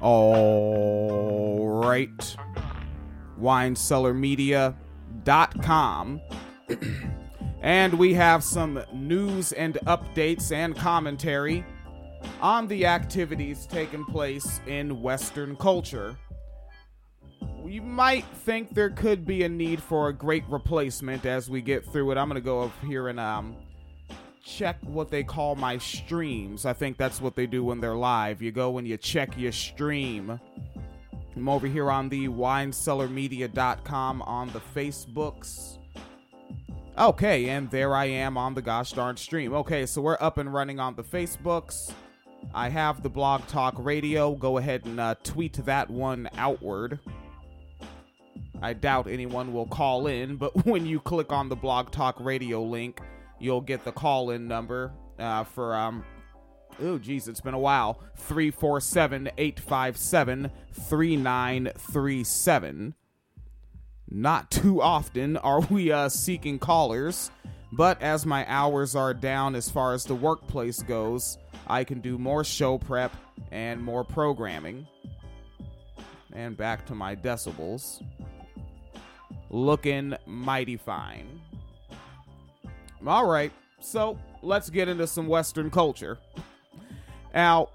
All right. WineCellarMedia.com. and we have some news and updates and commentary on the activities taking place in Western culture. You might think there could be a need for a great replacement as we get through it. I'm going to go up here and um, check what they call my streams. I think that's what they do when they're live. You go and you check your stream. I'm over here on the winecellarmedia.com on the Facebooks. Okay, and there I am on the gosh darn stream. Okay, so we're up and running on the Facebooks. I have the blog talk radio. Go ahead and uh, tweet that one outward. I doubt anyone will call in, but when you click on the blog talk radio link, you'll get the call in number uh, for um oh geez it's been a while. 347-857-3937 not too often are we uh, seeking callers but as my hours are down as far as the workplace goes i can do more show prep and more programming. And back to my decibels. Looking mighty fine all right, so let's get into some Western culture. Now,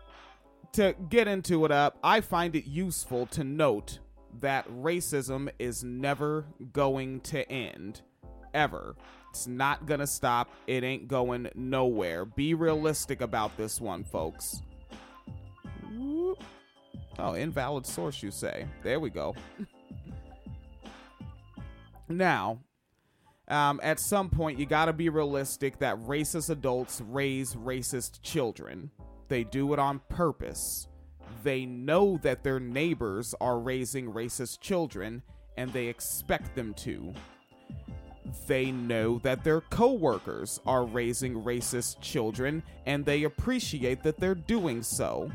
to get into it up, I find it useful to note that racism is never going to end. Ever. It's not gonna stop. It ain't going nowhere. Be realistic about this one, folks. Oh, invalid source, you say. There we go. now, um, at some point, you gotta be realistic that racist adults raise racist children. They do it on purpose. They know that their neighbors are raising racist children, and they expect them to. They know that their coworkers are raising racist children, and they appreciate that they're doing so.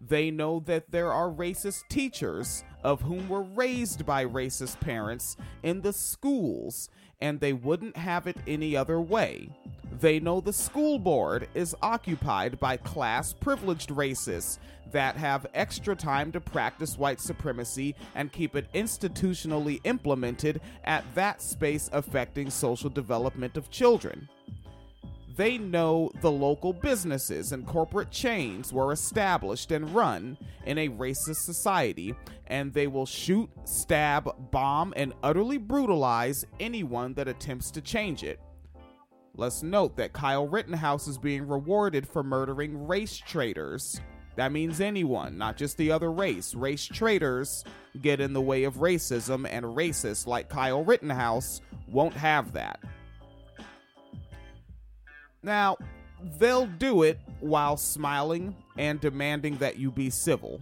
They know that there are racist teachers of whom were raised by racist parents in the schools, and they wouldn't have it any other way. They know the school board is occupied by class privileged racists that have extra time to practice white supremacy and keep it institutionally implemented at that space affecting social development of children. They know the local businesses and corporate chains were established and run in a racist society, and they will shoot, stab, bomb, and utterly brutalize anyone that attempts to change it. Let's note that Kyle Rittenhouse is being rewarded for murdering race traitors. That means anyone, not just the other race. Race traitors get in the way of racism, and racists like Kyle Rittenhouse won't have that. Now, they'll do it while smiling and demanding that you be civil.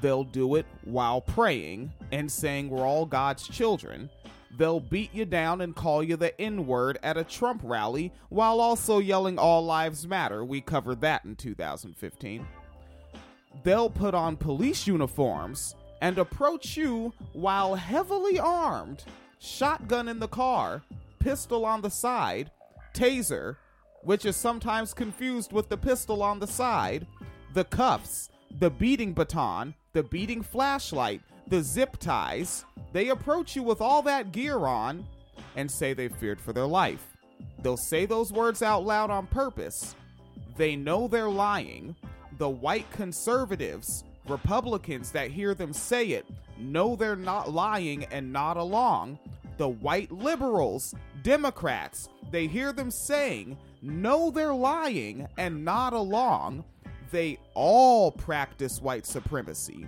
They'll do it while praying and saying we're all God's children. They'll beat you down and call you the N word at a Trump rally while also yelling All Lives Matter. We covered that in 2015. They'll put on police uniforms and approach you while heavily armed, shotgun in the car, pistol on the side, taser, which is sometimes confused with the pistol on the side, the cuffs, the beating baton, the beating flashlight, the zip ties. They approach you with all that gear on and say they feared for their life. They'll say those words out loud on purpose. They know they're lying. The white conservatives, Republicans that hear them say it, know they're not lying and not along. The white liberals, Democrats, they hear them saying know they're lying and not along. They all practice white supremacy.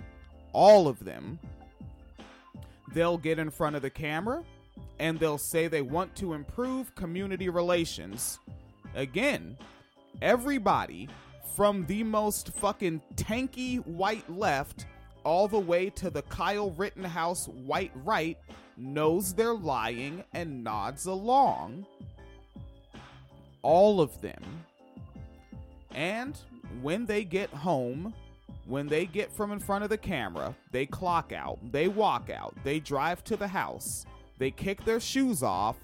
All of them. They'll get in front of the camera and they'll say they want to improve community relations. Again, everybody from the most fucking tanky white left all the way to the Kyle Rittenhouse white right knows they're lying and nods along all of them. And when they get home, when they get from in front of the camera, they clock out, they walk out, they drive to the house, they kick their shoes off,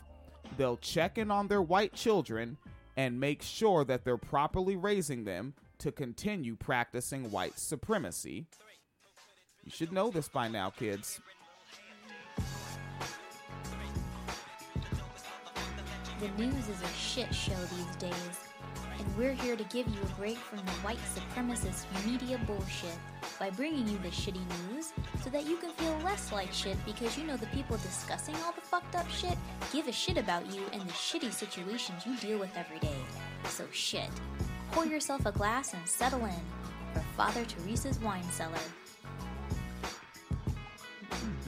they'll check in on their white children and make sure that they're properly raising them to continue practicing white supremacy. You should know this by now, kids. The news is a shit show these days, and we're here to give you a break from the white supremacist media bullshit by bringing you the shitty news so that you can feel less like shit because you know the people discussing all the fucked up shit give a shit about you and the shitty situations you deal with every day. So shit. Pour yourself a glass and settle in for Father Teresa's wine cellar.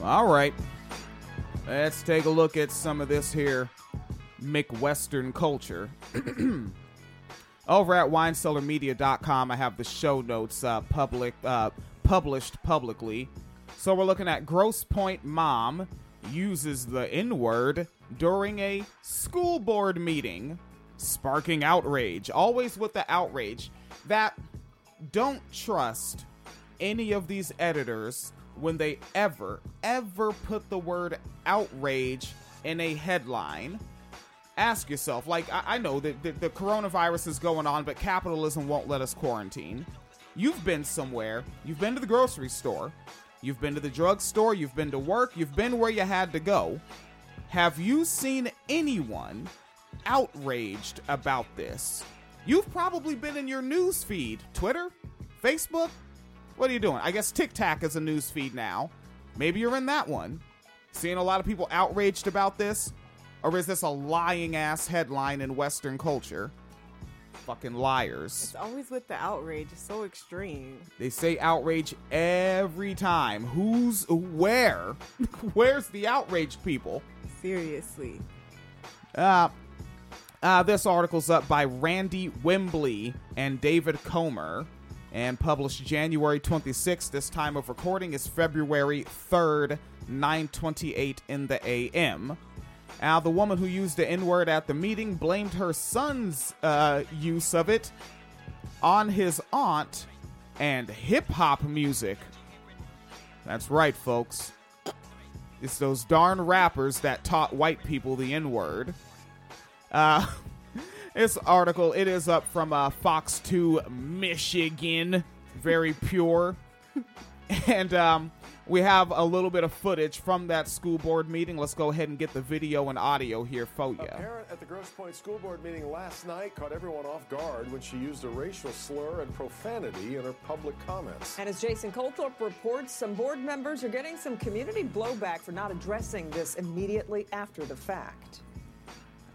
All right. Let's take a look at some of this here McWestern culture. Over at winecellarmedia.com, I have the show notes uh, public uh, published publicly. So we're looking at Grosse Pointe Mom uses the N word during a school board meeting, sparking outrage. Always with the outrage that don't trust any of these editors when they ever, ever put the word outrage in a headline ask yourself like i, I know that the, the coronavirus is going on but capitalism won't let us quarantine. You've been somewhere. You've been to the grocery store. You've been to the drugstore. You've been to work. You've been where you had to go. Have you seen anyone outraged about this? You've probably been in your news feed twitter facebook. What are you doing? I guess tiktok is a news feed now. Maybe you're in that one. Seeing a lot of people outraged about this or is this a lying ass headline in Western culture? Fucking liars. It's always with the outrage. It's so extreme. They say outrage every time. Who's where? Where's the outrage people? Seriously. Uh, uh, this article's up by Randy Wembley and David Comer and published January 26th. This time of recording is February 3rd, 928 in the AM. Now, the woman who used the N word at the meeting blamed her son's uh, use of it on his aunt and hip hop music. That's right, folks. It's those darn rappers that taught white people the N word. Uh, this article it is up from uh, Fox 2 Michigan, very pure, and um, we have a little bit of footage from that school board meeting. Let's go ahead and get the video and audio here for you. A parent at the Grosse Pointe School Board meeting last night caught everyone off guard when she used a racial slur and profanity in her public comments. And as Jason Colthorpe reports, some board members are getting some community blowback for not addressing this immediately after the fact.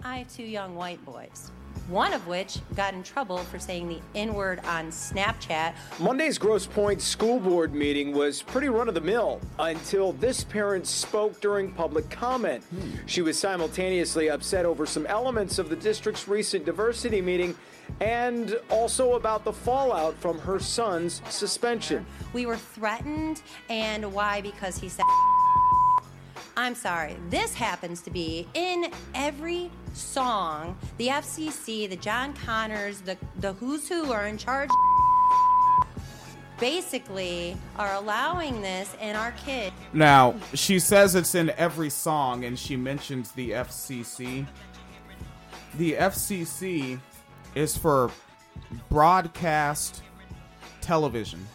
I have two young white boys, one of which got in trouble for saying the N word on Snapchat. Monday's Grosse Pointe School Board meeting was pretty run of the mill until this parent spoke during public comment. Hmm. She was simultaneously upset over some elements of the district's recent diversity meeting and also about the fallout from her son's suspension. We were threatened, and why? Because he said. I'm sorry. This happens to be in every song. The FCC, the John Connors, the the Who's Who are in charge. Basically, are allowing this, in our kids. Now, she says it's in every song, and she mentions the FCC. The FCC is for broadcast television.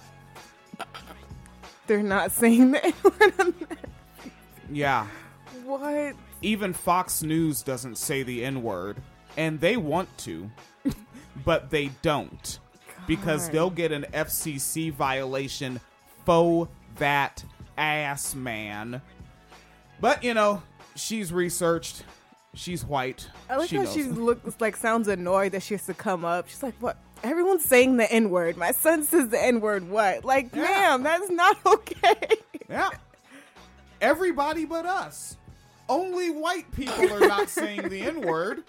They're not saying the word on that. Yeah. What? Even Fox News doesn't say the N word, and they want to, but they don't. Because they'll get an FCC violation for that ass man. But, you know, she's researched. She's white. I like she how knows. she looks like sounds annoyed that she has to come up. She's like, "What? Everyone's saying the N word. My son says the N word. What? Like, Yeah. ma'am, that's not okay." Yeah. Everybody but us. Only white people are not saying the N word.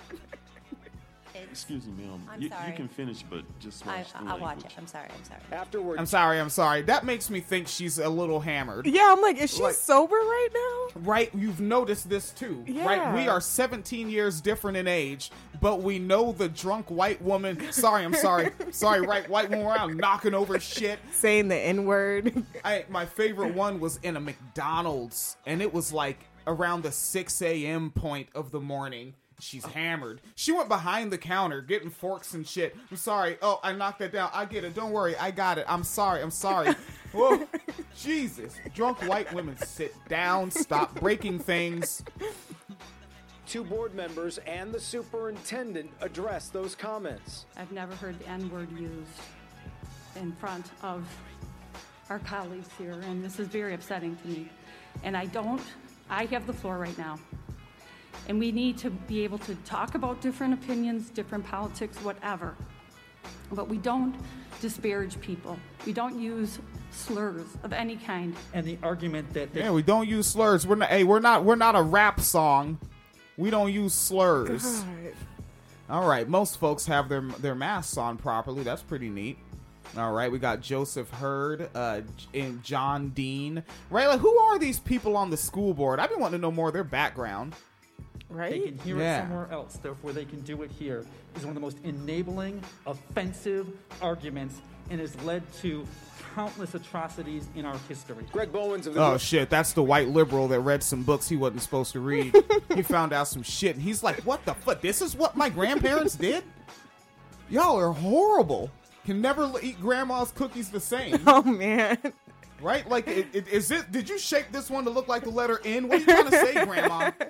Excuse me, ma'am. I'm you, sorry. you can finish, but just I, watch the I'll watch it. I'm sorry. I'm sorry. Afterward, I'm sorry, I'm sorry. That makes me think she's a little hammered. Yeah, I'm like, is she Like- sober right now? Right, you've noticed this too. Right, Yeah. we are 17 years different in age, but we know the drunk white woman. Sorry, I'm sorry, sorry. Right, white woman around knocking over shit. Saying the N word. My favorite one was in a McDonald's, and it was like around the 6 a.m. point of the morning, She's hammered. She went behind the counter getting forks and shit. I'm sorry. Oh, I knocked that down. I get it. Don't worry. I got it. I'm sorry. I'm sorry. Whoa. Jesus. Drunk white women sit down. Stop breaking things. Two board members and the superintendent addressed those comments. I've never heard the N word used in front of our colleagues here, and this is very upsetting to me. And I don't, I have the floor right now. And we need to be able to talk about different opinions, different politics, whatever. But we don't disparage people. We don't use slurs of any kind. And the argument that Yeah, we don't use slurs. We're not. Hey, we're not. We're not a rap song. We don't use slurs. God. All right, most folks have their their masks on properly. That's pretty neat. All right, we got Joseph Herd uh, and John Dean. Right, like who are these people on the school board? I've been wanting to know more of their background. They can hear Yeah. it somewhere else, therefore they can do it here. Is one of the most enabling, offensive arguments, and has led to countless atrocities in our history. Greg Bowens of the Oh shit, that's the white liberal that read some books he wasn't supposed to read. he found out some shit, and he's like, "What the fuck? This is what my grandparents did? Y'all are horrible. Can never eat grandma's cookies the same." Oh man. Right? Like, it, it, is it? Did you shape this one to look like the letter N? What are you trying to say, Grandma?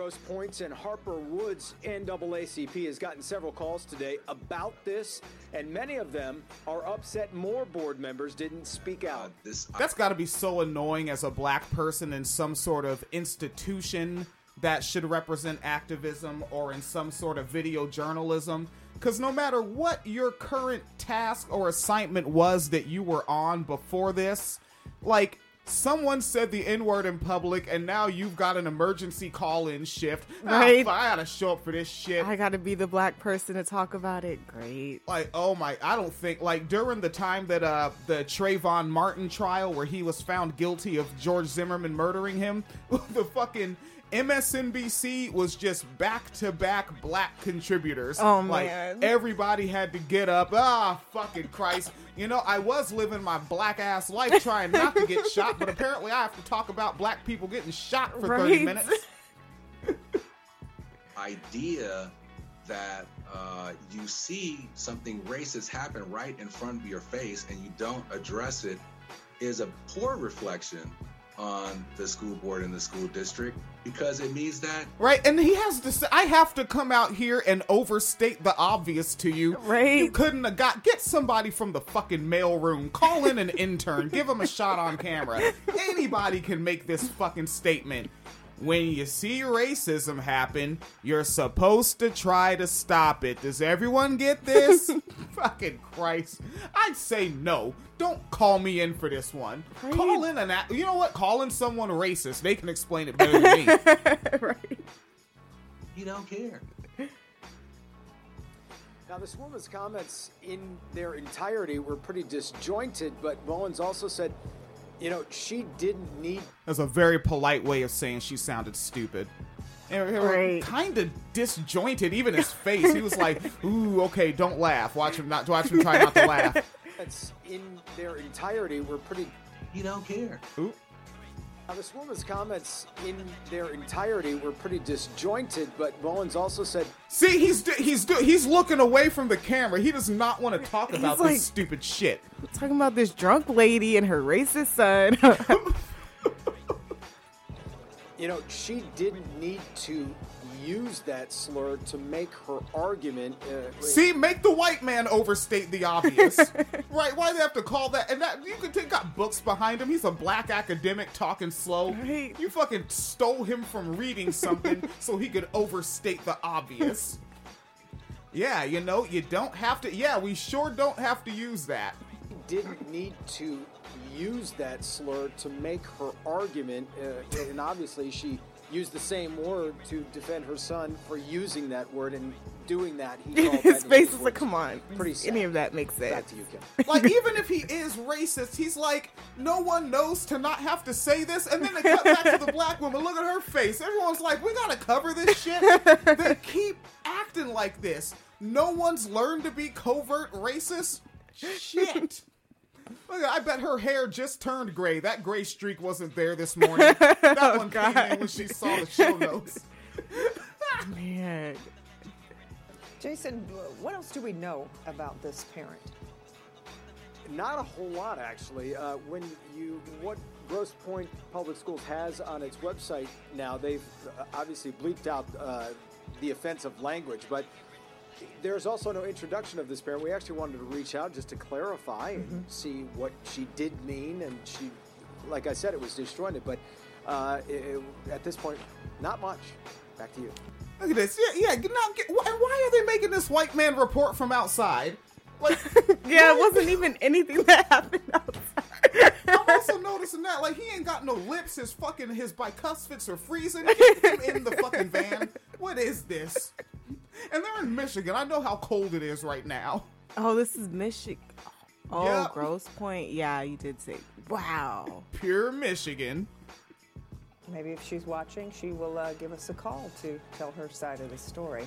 Grosse Pointes and Harper Woods NAACP has gotten several calls today about this, and many of them are upset more board members didn't speak out. Uh, That's got to be so annoying as a black person in some sort of institution that should represent activism or in some sort of video journalism. Because no matter what your current task or assignment was that you were on before this, like someone said the N word in public and now you've got an emergency call in shift. Ah, Right. I gotta show up for this shit. I gotta be the black person to talk about it. Great. like oh my i don't think like during the time that uh the Trayvon Martin trial where he was found guilty of George Zimmerman murdering him the fucking MSNBC was just back to back black contributors. Oh, like, man. Everybody had to get up. Ah, fucking Christ. You know, I was living my black ass life trying not to get shot, but apparently I have to talk about black people getting shot for 30 minutes. idea that uh, you see something racist happen right in front of your face and you don't address it is a poor reflection on the school board and the school district because it means that Right, and he has to say, I have to come out here and overstate the obvious to you. Right. You couldn't have got, get somebody from the fucking mailroom, call in an intern, give him a shot on camera. Anybody can make this fucking statement. When you see racism happen, you're supposed to try to stop it. Does everyone get this? fucking Christ. I'd say no. Don't call me in for this one. Call in an, a- you know what? Call in someone racist. They can explain it better than me. right. you don't care. Now, this woman's comments in their entirety were pretty disjointed, but Bowens also said, you know, she didn't need That's a very polite way of saying she sounded stupid. And Right. Kind of disjointed, even his face. He was like, "Ooh, okay, don't laugh. Watch him not. Watch him try not to laugh." That's in their entirety We're pretty. You don't care. Ooh. Now, this woman's comments in their entirety were pretty disjointed, but Bowens also said, See, he's he's he's looking away from the camera. He does not want to talk about this stupid shit. Talking about this drunk lady and her racist son. you know, she didn't need to use that slur to make her argument. Uh, See, make the white man overstate the obvious. right? Why do they have to call that? And that you could take got books behind him. He's a black academic talking slow. Right. You fucking stole him from reading something so he could overstate the obvious. Yeah, you know, you don't have to. Yeah, we sure don't have to use that. didn't need to use that slur to make her argument, uh, and obviously she used the same word to defend her son for using that word and doing that. He His face is like, come on. Pretty sad. Any of that makes Back sense. to you, Kim. Like, even if he is racist, he's like, no one knows to not have to say this. And then they cut back to the black woman. Look at her face. Everyone's like, we gotta cover this shit. they keep acting like this. No one's learned to be covert racist. Shit. Look, I bet her hair just turned gray. That gray streak wasn't there this morning. That one came in when she saw the show notes. Man. Jason, what else do we know about this parent? Not a whole lot, actually. Uh, when you what Grosse Pointe Public Schools has on its website now, they've uh, obviously bleeped out uh, the offensive language, but there's also no introduction of this parent. We actually wanted to reach out just to clarify and see what she did mean, and she, like I said, it was disjointed. But uh, it, it- at this point, not much. Back to you. Look at this. Yeah, yeah. Get, now, get, why, why are they making this white man report from outside? Like, Yeah, it wasn't even anything that happened outside. I'm also noticing that, like, he ain't got no lips. His fucking his bicuspids are freezing. Get him in the fucking van. What is this? And they're in Michigan. I know how cold it is right now. Oh, this is Michigan. Oh, Yep. Grosse Pointe. Yeah, you did say. Wow. Pure Michigan. Maybe if she's watching, she will uh, give us a call to tell her side of the story.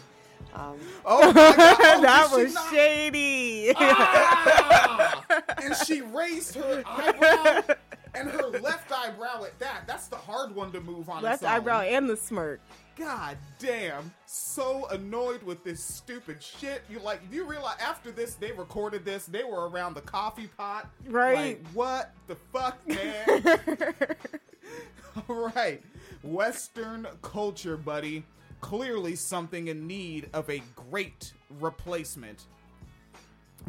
Um, Oh, my God. Oh, that was not- shady. Ah! and she raised her eyebrow and her left eyebrow at that. That's the hard one to move on. Left eyebrow and the smirk. God damn. So annoyed with this stupid shit. You like, do you realize after this, they recorded this, they were around the coffee pot. Right. Like, what the fuck, man? All right. Western culture, buddy. Clearly something in need of a great replacement.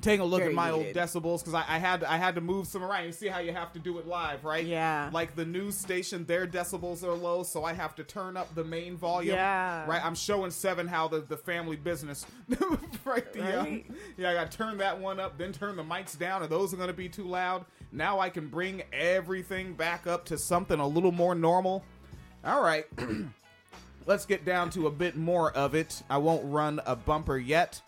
Taking a look Very at my needed. old decibels because I, I had I had to move some around. You see how you have to do it live, right? Yeah. Like the news station, their decibels are low, so I have to turn up the main volume. Yeah. Right. I'm showing seven how the, the family business. right. The, um, Right. yeah, I got to turn that one up, then turn the mics down, or those are going to be too loud. Now I can bring everything back up to something a little more normal. All right. Let's get down to a bit more of it. I won't run a bumper yet.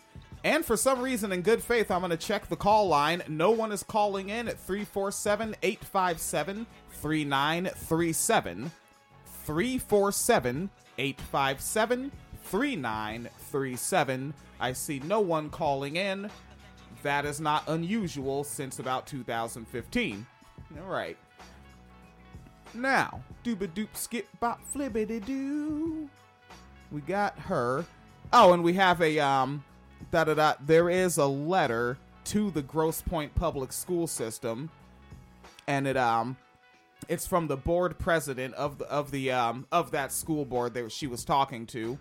And for some reason, in good faith, I'm going to check the call line. No one is calling in at 347 857 3937. 347 857 3937. I see no one calling in. That is not unusual since about 2015. All right. Now, dooba doop skip bop flibbity doo. We got her. Oh, and we have a um da da da. There is a letter to the Grosse Pointe Public School System, and it um it's from the board president of the of the um of that school board that she was talking to.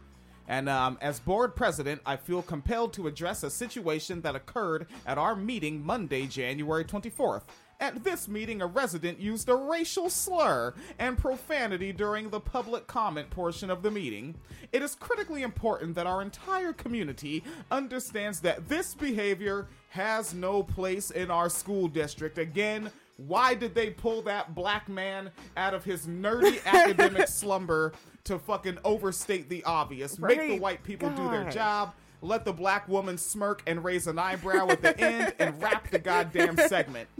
And um, as board president, I feel compelled to address a situation that occurred at our meeting Monday, January 24th. At this meeting, a resident used a racial slur and profanity during the public comment portion of the meeting. It is critically important that our entire community understands that this behavior has no place in our school district. Again, why did they pull that black man out of his nerdy academic slumber to fucking overstate the obvious? Make the white people do their job. Let the black woman smirk and raise an eyebrow at the end and wrap the goddamn segment.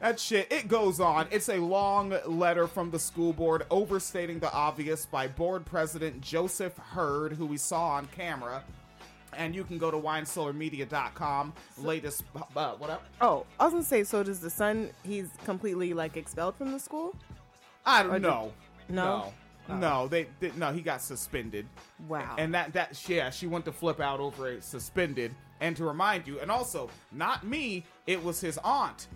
That shit, it goes on. It's a long letter from the school board overstating the obvious by board president Joseph Herd, who we saw on camera. And you can go to winecellarmedia.com. Latest, uh, what up? Oh, I was gonna say. So does the son? He's completely like expelled from the school. I don't did- know. No? No. No, they, they no, he got suspended. Wow. And that that yeah, she went to flip out over it suspended. And to remind you, and also not me, it was his aunt.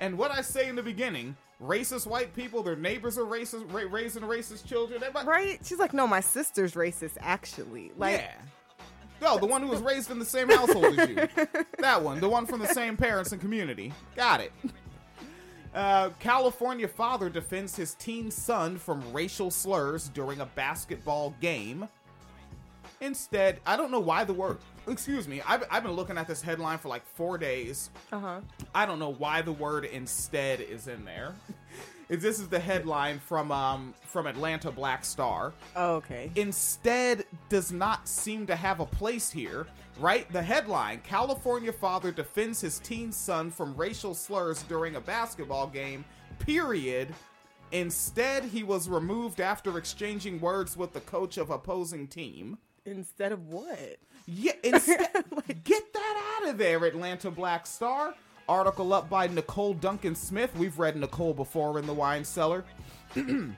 And what I say in the beginning, racist white people, their neighbors are racist, ra- raising racist children. Everybody, Right? She's like, no, my sister's racist. Actually, like, yeah. No, the one who was raised in the same household as you. That one, the one from the same parents and community. Got it. Uh, California father defends his teen son from racial slurs during a basketball game. Instead, I don't know why the word. Excuse me. I've, I've been looking at this headline for like four days. uh huh. I don't know why the word instead is in there. Is this is the headline from um from Atlanta Black Star. Oh, okay. Instead does not seem to have a place here, right? The headline California father defends his teen son from racial slurs during a basketball game, period. Instead, he was removed after exchanging words with the coach of opposing team. Instead of what? Yeah, instead, get that out of there, Atlanta Black Star. Article up by Nicole Duncan Smith. We've read Nicole before in the wine cellar. and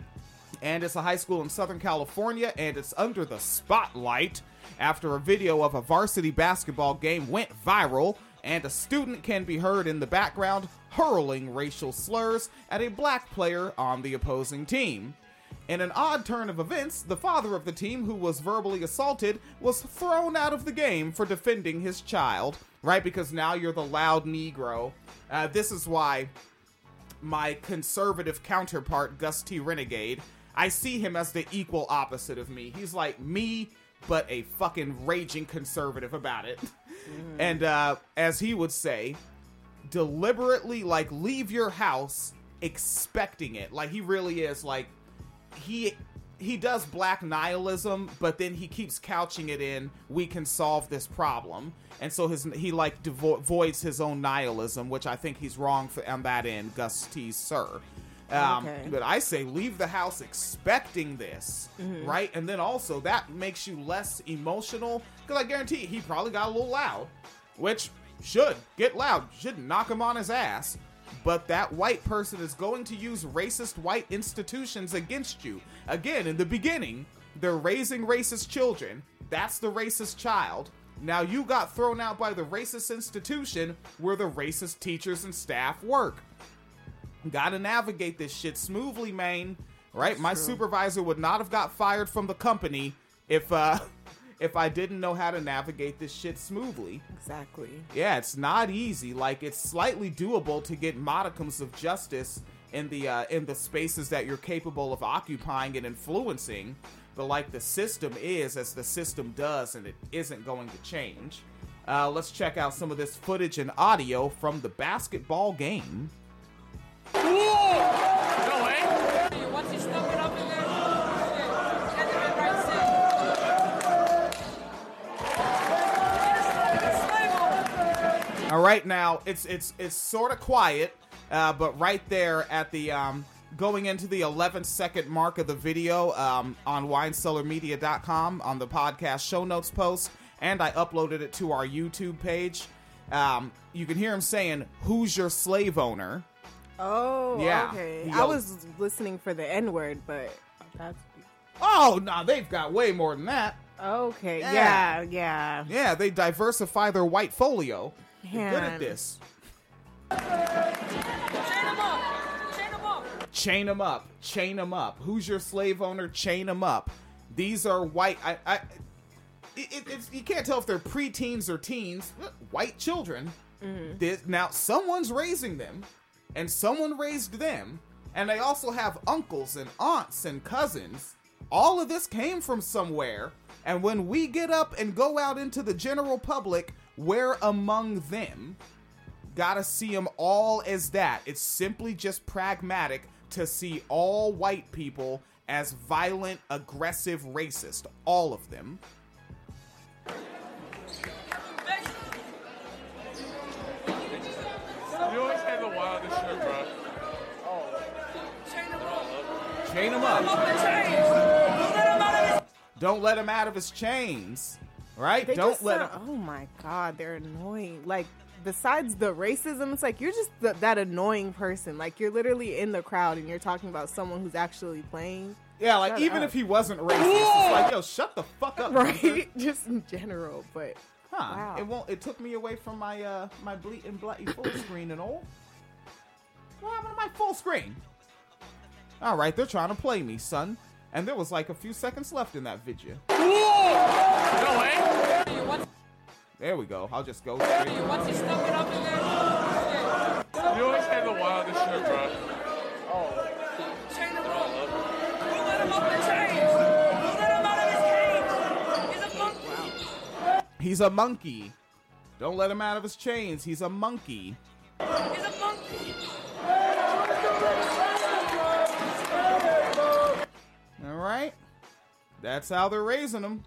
it's a high school in Southern California, and it's under the spotlight after a video of a varsity basketball game went viral, and a student can be heard in the background hurling racial slurs at a black player on the opposing team. In an odd turn of events, the father of the team who was verbally assaulted was thrown out of the game for defending his child, right? Because now you're the loud Negro. Uh, this is why my conservative counterpart, Gus T. Renegade, I see him as the equal opposite of me. He's like me, but a fucking raging conservative about it. And uh, as he would say, deliberately like leave your house expecting it. Like he really is like he he does black nihilism, but then he keeps couching it in we can solve this problem. And so his he like devo- voids his own nihilism, which I think he's wrong for on that end, Gus T. Sir. Um, Okay. But I say leave the house expecting this, Mhm. right? And then also that makes you less emotional because I guarantee he probably got a little loud, which should get loud, should knock him on his ass. But that white person is going to use racist white institutions against you. Again, in the beginning, they're raising racist children. That's the racist child. Now you got thrown out by the racist institution where the racist teachers and staff work. Gotta navigate this shit smoothly, man. Right? My true. supervisor would not have got fired from the company if uh if I didn't know how to navigate this shit smoothly. Exactly. Yeah, it's not easy. Like it's slightly doable to get modicums of justice in the uh, in the spaces that you're capable of occupying and influencing. But like the system is as the system does, and it isn't going to change. Uh, let's check out some of this footage and audio from the basketball game. All right, now it's it's it's sort of quiet, uh, but right there at the um, going into the 11 second mark of the video um, on winecellarmedia.com on the podcast show notes post, and I uploaded it to our YouTube page. Um, you can hear him saying, "Who's your slave owner?" Oh, Yeah. okay. He I was listening for the N word, but that's Oh no, they've got way more than that. okay. Yeah. Yeah, yeah. Yeah, they diversify their white folio. They're good at this. Chain them up. Chain them up. Who's your slave owner? Chain them up. These are white. I. I it, it- it's, you can't tell if they're preteens or teens. White children. Mm-hmm. This- now someone's raising them, and someone raised them, and they also have uncles and aunts and cousins. All of this came from somewhere, and when we get up and go out into the general public, we're among them. Gotta see them all as that. It's simply just pragmatic to see all white people as violent, aggressive, racist. All of them. You always have the wildest shit, bro. Chain him up. Don't let him out of his chains. Right? They Don't let sound-. Oh my god, they're annoying. Like besides the racism, it's like you're just th- that annoying person. Like you're literally in the crowd and you're talking about someone who's actually playing. Yeah, like Shut even up. if he wasn't racist, it's like, yo, shut the fuck up. right? Just in general, but Huh. Wow. It won't it took me away from my uh my bleating bloody full screen and all. What happened to my full screen? Alright, they're trying to play me, son. And there was like a few seconds left in that video. There we go. I'll just go straight. You always have the wildest shit, bro. He's a monkey. Don't let him out of his chains. He's a monkey. All right. That's how they're raising them.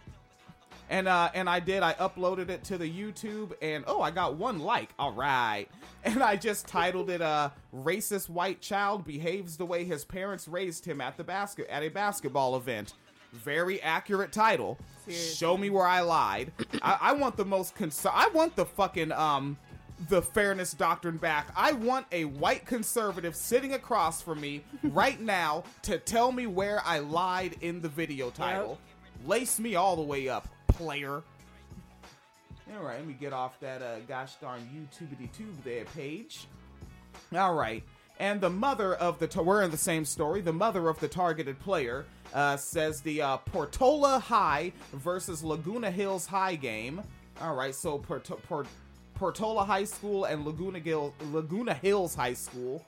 And uh and I did I uploaded it to the YouTube and oh I got one like. All right. And I just titled it uh racist white child behaves the way his parents raised him at the basket at a basketball event. Very accurate title. Show me where I lied. I, I want the most cons- I want the fucking um the fairness doctrine back. I want a white conservative sitting across from me right now to tell me where I lied in the video title. Lace me all the way up, player. All right, let me get off that uh, gosh darn YouTubity tube there page. All right. And the mother of the, we're in the same story. The mother of the targeted player uh, says the uh, Portola High versus Laguna Hills High game. All right, so Porto, Port, Portola High School and Laguna, Gil, Laguna Hills High School.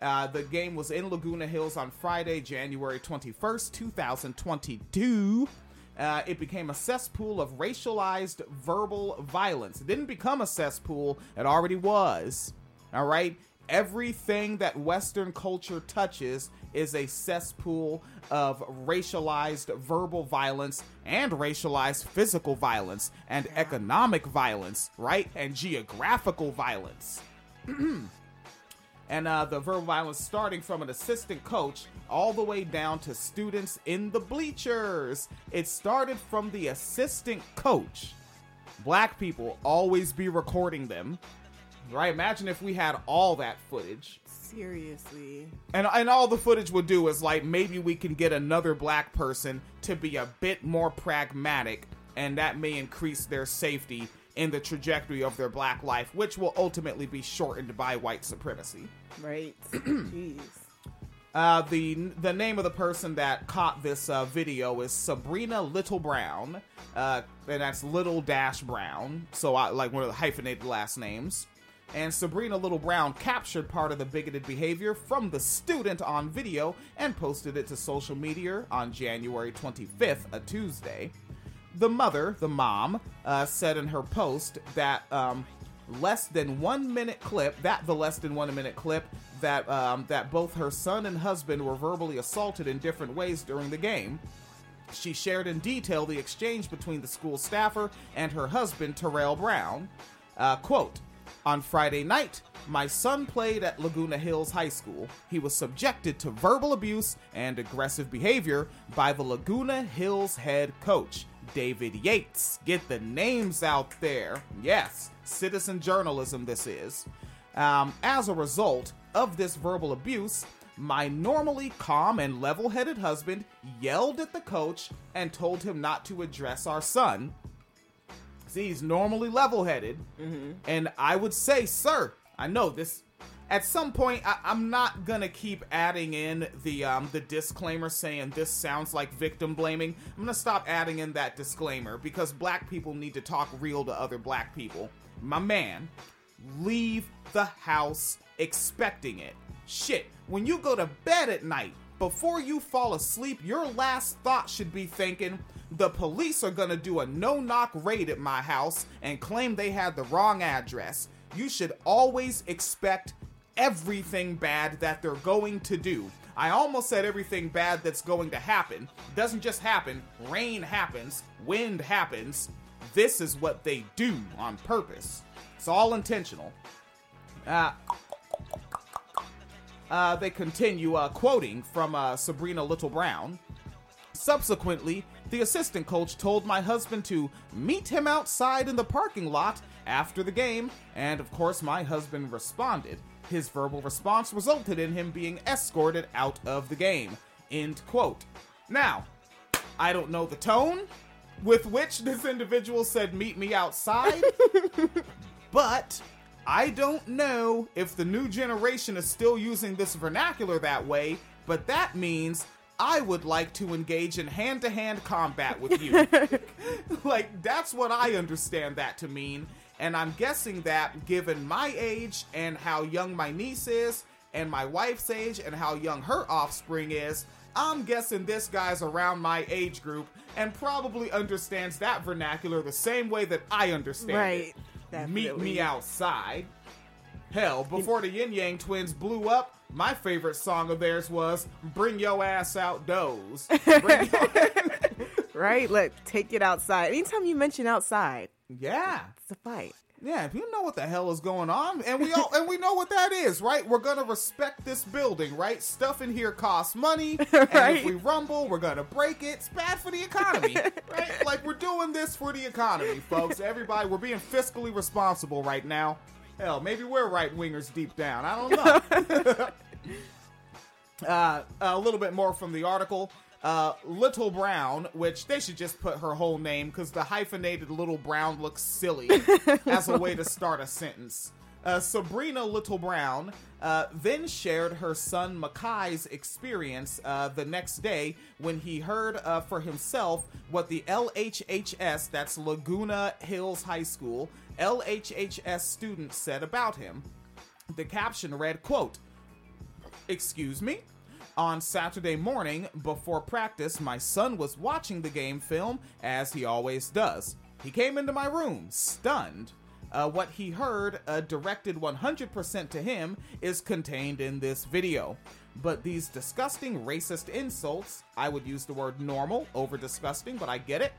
Uh, the game was in Laguna Hills on Friday, January 21st, 2022. Uh, it became a cesspool of racialized verbal violence. It didn't become a cesspool, it already was. All right? Everything that Western culture touches is a cesspool of racialized verbal violence and racialized physical violence and economic violence, right? And geographical violence. and uh, the verbal violence starting from an assistant coach all the way down to students in the bleachers. It started from the assistant coach. Black people always be recording them. Right? Imagine if we had all that footage. Seriously. And and all the footage would do is like maybe we can get another black person to be a bit more pragmatic and that may increase their safety in the trajectory of their black life, which will ultimately be shortened by white supremacy. Right. Jeez. Uh, the the name of the person that caught this uh, video is Sabrina Little Brown, uh, and that's Little Dash Brown. So I like one of the hyphenated last names. And Sabrina Little Brown captured part of the bigoted behavior from the student on video and posted it to social media on January 25th, a Tuesday. The mother, the mom, uh, said in her post that um, less than one minute clip, that the less than one minute clip, that um, that both her son and husband were verbally assaulted in different ways during the game. She shared in detail the exchange between the school staffer and her husband, Terrell Brown. Uh, quote, on Friday night, my son played at Laguna Hills High School. He was subjected to verbal abuse and aggressive behavior by the Laguna Hills head coach, David Yates. Get the names out there. Yes, citizen journalism, this is. Um, as a result of this verbal abuse, my normally calm and level headed husband yelled at the coach and told him not to address our son. See, he's normally level headed. And I would say, sir, I know this. At some point, I, I'm not gonna keep adding in the um, the disclaimer saying this sounds like victim blaming. I'm gonna stop adding in that disclaimer because black people need to talk real to other black people. My man, leave the house expecting it. Shit, when you go to bed at night, before you fall asleep, your last thought should be thinking, the police are gonna do a no knock raid at my house and claim they had the wrong address. You should always expect everything bad that they're going to do. I almost said everything bad that's going to happen. Doesn't just happen, rain happens, wind happens. This is what they do on purpose. It's all intentional. Uh, uh, they continue uh, quoting from uh, Sabrina Little Brown. Subsequently, the assistant coach told my husband to meet him outside in the parking lot after the game, and of course, my husband responded. His verbal response resulted in him being escorted out of the game. End quote. Now, I don't know the tone with which this individual said, Meet me outside, but I don't know if the new generation is still using this vernacular that way, but that means I would like to engage in hand to hand combat with you. like, that's what I understand that to mean. And I'm guessing that given my age and how young my niece is, and my wife's age and how young her offspring is, I'm guessing this guy's around my age group and probably understands that vernacular the same way that I understand it. Right. it. Meet me outside. Hell, before the Ying Yang twins blew up, my favorite song of theirs was "Bring Your Ass Out your- Right? Let take it outside. Anytime you mention outside, yeah, it's a fight. Yeah, if you know what the hell is going on, and we all and we know what that is, right? We're gonna respect this building, right? Stuff in here costs money, and if we rumble, we're gonna break it. It's bad for the economy, right? Like we're doing this for the economy, folks. Everybody, we're being fiscally responsible right now. Hell, maybe we're right wingers deep down. I don't know. uh, a little bit more from the article. Uh, Little Brown, which they should just put her whole name because the hyphenated Little Brown looks silly as a way to start a sentence. Uh, Sabrina Little Brown uh, then shared her son Makai's experience uh, the next day when he heard uh, for himself what the LHHS, that's Laguna Hills High School, LHHS students said about him. The caption read, quote, Excuse me? On Saturday morning, before practice, my son was watching the game film, as he always does. He came into my room, stunned. Uh, what he heard, uh, directed 100% to him, is contained in this video. But these disgusting racist insults, I would use the word normal over disgusting, but I get it.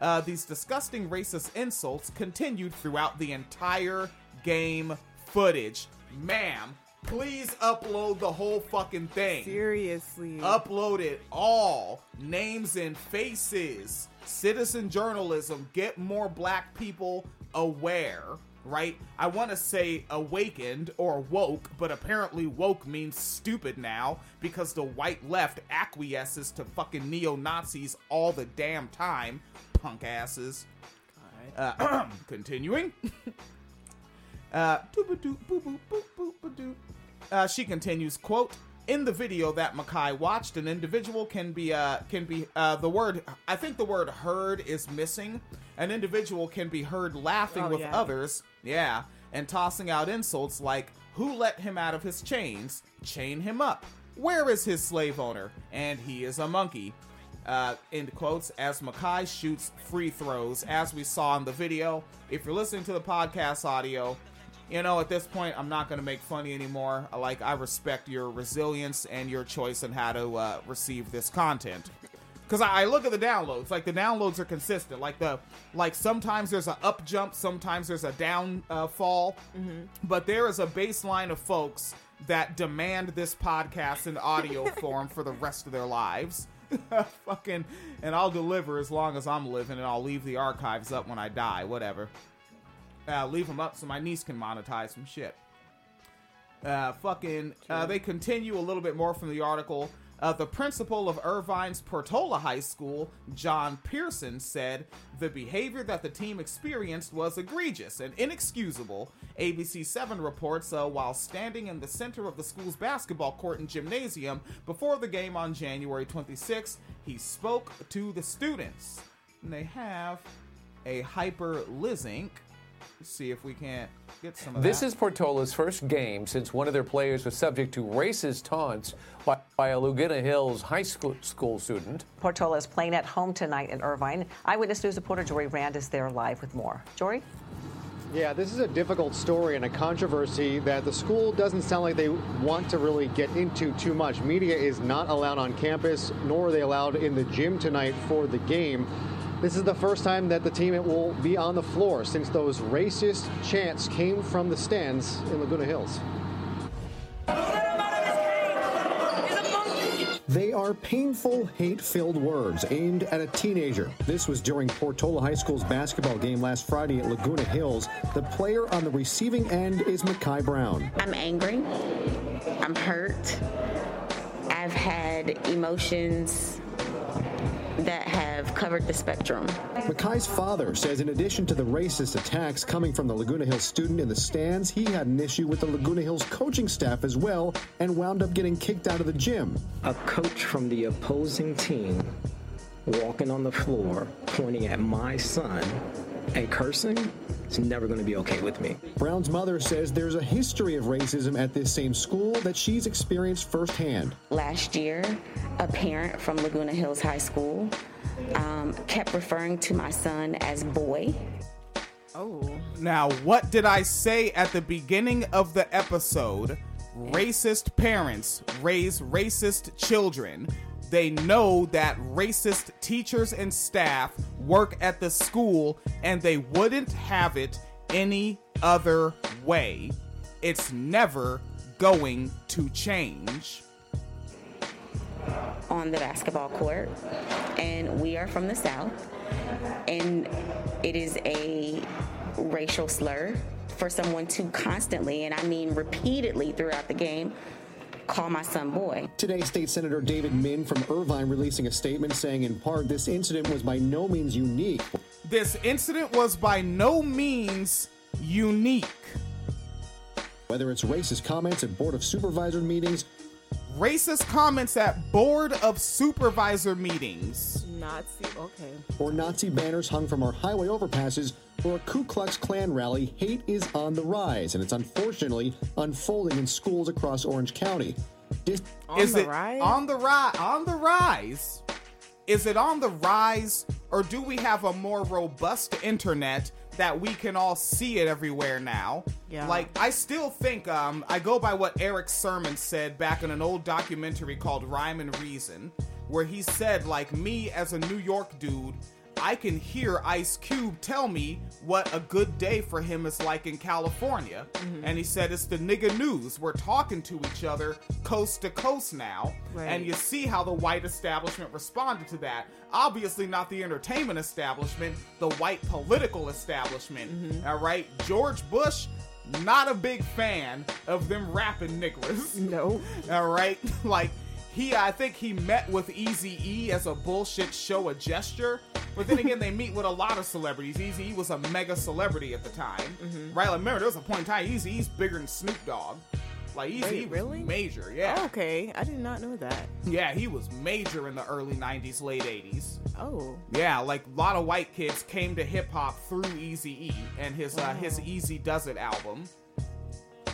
Uh, these disgusting racist insults continued throughout the entire game footage. Ma'am, please upload the whole fucking thing. Seriously. Upload it all. Names and faces. Citizen journalism. Get more black people aware, right? I want to say awakened or woke, but apparently woke means stupid now because the white left acquiesces to fucking neo Nazis all the damn time. Punk asses. Uh, continuing. Uh, doo-ba-doo, boo-boo, boop, boop-ba-doo. Uh, she continues, quote, in the video that Makai watched, an individual can be uh can be uh the word I think the word heard is missing. An individual can be heard laughing Oh, with yeah. others, yeah, and tossing out insults like who let him out of his chains? Chain him up. Where is his slave owner? And he is a monkey. Uh, end quotes as Makai shoots free throws, as we saw in the video. If you're listening to the podcast audio, you know, at this point, I'm not going to make funny anymore. Like, I respect your resilience and your choice on how to uh, receive this content. Because I, I look at the downloads, like the downloads are consistent. Like the, like sometimes there's a up jump, sometimes there's a down uh, fall, but there is a baseline of folks that demand this podcast in audio form for the rest of their lives. Fucking, and I'll deliver as long as I'm living, and I'll leave the archives up when I die. Whatever uh, leave them up so my niece can monetize some shit. Uh, fucking, uh, they continue a little bit more from the article. Uh, the principal of Irvine's Portola High School, John Pearson, said the behavior that the team experienced was egregious and inexcusable. ABC 7 reports uh, while standing in the center of the school's basketball court and gymnasium before the game on January 26, he spoke to the students. And they have a hyperlink. Let's see if we can't get some of This that. is Portola's first game since one of their players was subject to racist taunts by, by a Laguna Hills high school, school student. Portola is playing at home tonight in Irvine. Eyewitness News reporter Jory Rand is there live with more. Jory? Yeah, this is a difficult story and a controversy that the school doesn't sound like they want to really get into too much. Media is not allowed on campus, nor are they allowed in the gym tonight for the game. This is the first time that the team will be on the floor since those racist chants came from the stands in Laguna Hills. They are painful, hate filled words aimed at a teenager. This was during Portola High School's basketball game last Friday at Laguna Hills. The player on the receiving end is Makai Brown. I'm angry. I'm hurt. I've had emotions that have covered the spectrum. Makai's father says, in addition to the racist attacks coming from the Laguna Hills student in the stands, he had an issue with the Laguna Hills coaching staff as well and wound up getting kicked out of the gym. A coach from the opposing team walking on the floor, pointing at my son and cursing is never going to be okay with me. Brown's mother says there's a history of racism at this same school that she's experienced firsthand. Last year, a parent from Laguna Hills High School um, kept referring to my son as boy. Oh. Now, what did I say at the beginning of the episode? Racist parents raise racist children. They know that racist teachers and staff work at the school and they wouldn't have it any other way. It's never going to change. on the basketball court, and we are from the South, and it is a racial slur for someone to constantly, and I mean repeatedly throughout the game, call my son boy. Today, State Senator David Min from Irvine releasing a statement saying, in part, this incident was by no means unique. This incident was by no means unique. Whether it's racist comments at Board of Supervisor meetings, Racist comments at Board of Supervisor meetings. Nazi. Okay. or Nazi banners hung from our highway overpasses, or a Ku Klux Klan rally, hate is on the rise, and it's unfortunately unfolding in schools across Orange County. Dis- is it on the rise? On the rise? Is it on the rise, or do we have a more robust internet that we can all see it everywhere now? Yeah. Like I still think um, I go by what Erick Sermon said back in an old documentary called Rhyme and Reason, where he said like me as a New York dude. I can hear Ice Cube tell me what a good day for him is like in California. Mm-hmm. And he said, It's the nigga news. We're talking to each other coast to coast now. Right. And you see how the white establishment responded to that. Obviously, not the entertainment establishment, the white political establishment. Mm-hmm. All right. George Bush, not a big fan of them rapping niggas. No. All right. Like, he, I think he met with Easy E as a bullshit show, a gesture. But then again, they meet with a lot of celebrities. Easy E was a mega celebrity at the time, right? Like, remember there was a point in time Eazy-E's bigger than Snoop Dogg. Like Easy Wait, was really? major, yeah. Oh, okay. I did not know that. Yeah, he was major in the early 90s, late 80s. Oh. Yeah, like a lot of white kids came to hip hop through Easy E and his uh, his Wow. Eazy-Duz-It album.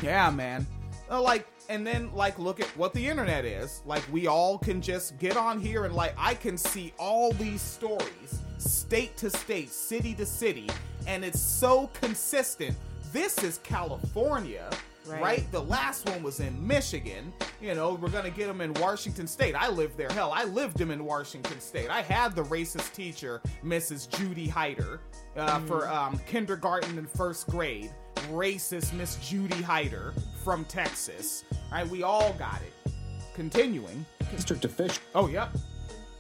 Yeah, man. Uh, like, and then like look at what the internet is. Like, we all can just get on here and like I can see all these stories, state to state, city to city, and it's so consistent. This is California. Right. right? The last one was in Michigan. You know, we're gonna get them in Washington State. I lived there. Hell, I lived them in Washington State. I had the racist teacher, Mrs. Judy Hyder, uh, for um, kindergarten and first grade. Racist Miss Judy Hyder from Texas. All right, we all got it. Continuing. District official. Oh, yep.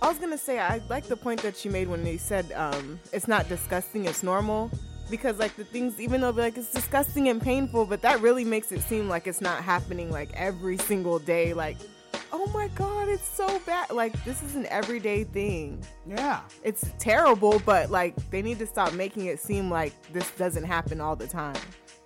I was gonna say I like the point that you made when they said um, it's not disgusting, it's normal. Because like the things, even though like it's disgusting and painful, but that really makes it seem like it's not happening like every single day. Like, oh my god, it's so bad. Like this is an everyday thing. Yeah. It's terrible, but like they need to stop making it seem like this doesn't happen all the time.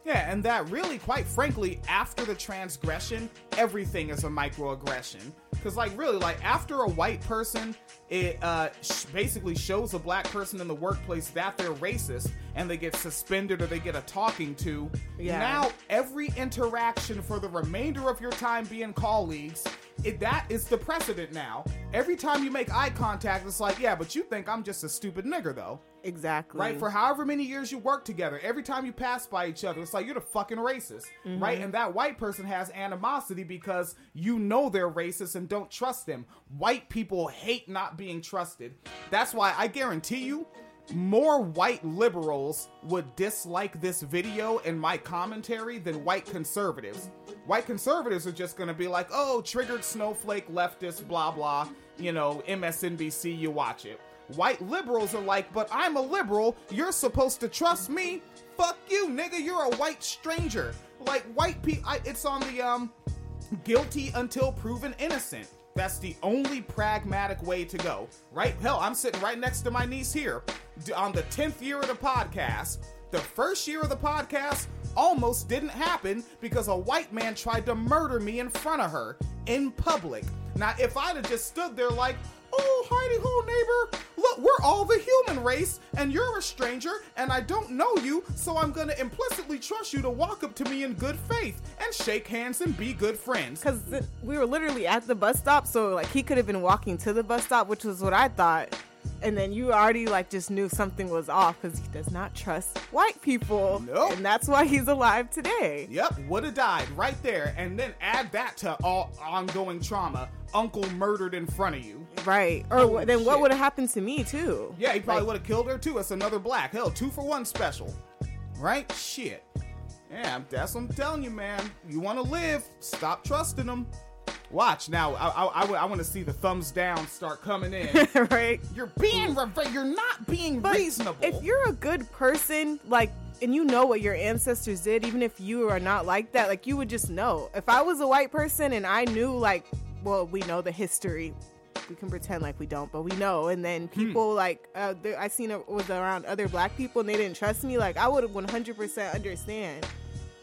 Yeah, and that really, quite frankly, after the transgression, everything is a microaggression. Because, like, really, like, after a white person, it uh, sh- basically shows a black person in the workplace that they're racist and they get suspended or they get a talking to. Yeah. Now, every interaction for the remainder of your time being colleagues, it, that is the precedent now. Every time you make eye contact, it's like, yeah, but you think I'm just a stupid nigger, though. Exactly. Right? For however many years you work together, every time you pass by each other, it's like you're the fucking racist. Mhm. Right? And that white person has animosity because you know they're racist and don't trust them. White people hate not being trusted. That's why I guarantee you, more white liberals would dislike this video and my commentary than white conservatives. White conservatives are just gonna be like, oh, triggered snowflake, leftist, blah blah, you know, MSNBC, you watch it. White liberals are like, but I'm a liberal, you're supposed to trust me. Fuck you, nigga, you're a white stranger. Like, white people, it's on the, um, guilty until proven innocent. That's the only pragmatic way to go, right? Hell, I'm sitting right next to my niece here on the 10th year of the podcast. The first year of the podcast almost didn't happen because a white man tried to murder me in front of her in public. Now, if I'd have just stood there like, oh, hidey ho, neighbor, look, we're all the human race, and you're a stranger, and I don't know you, so I'm gonna implicitly trust you to walk up to me in good faith and shake hands and be good friends. Because we were literally at the bus stop, so like he could have been walking to the bus stop, which was what I thought. And then you already like just knew something was off because he does not trust white people. Nope. And that's why he's alive today. Yep, would have died right there, and then add that to all ongoing trauma. Uncle murdered in front of you. Right. Or wh- then what would have happened to me too? Yeah, he probably Like, would have killed her too. It's another black. Hell, two for one special. Right? Shit. Yeah, that's what I'm telling you, man. You want to live, stop trusting them. Watch now. I I, want to see the thumbs down start coming in. right. You're being re- you're not being But reasonable. If you're a good person, like and you know what your ancestors did, even if you are not like that, like you would just know. If I was a white person and I knew, like, well, we know the history. We can pretend like we don't, but we know. And then people like uh, I seen it was around other black people and they didn't trust me. Like I would 100% understand.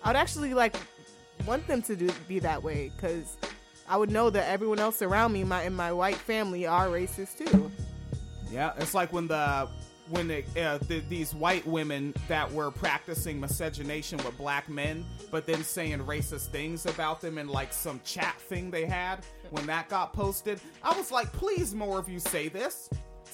I would actually like want them to do be that way because I would know that everyone else around me, my in my white family, are racist too. Yeah, it's like when the when the, uh, the, these white women that were practicing miscegenation with black men, but then saying racist things about them in like some chat thing they had. When that got posted, I was like, please, more of you say this.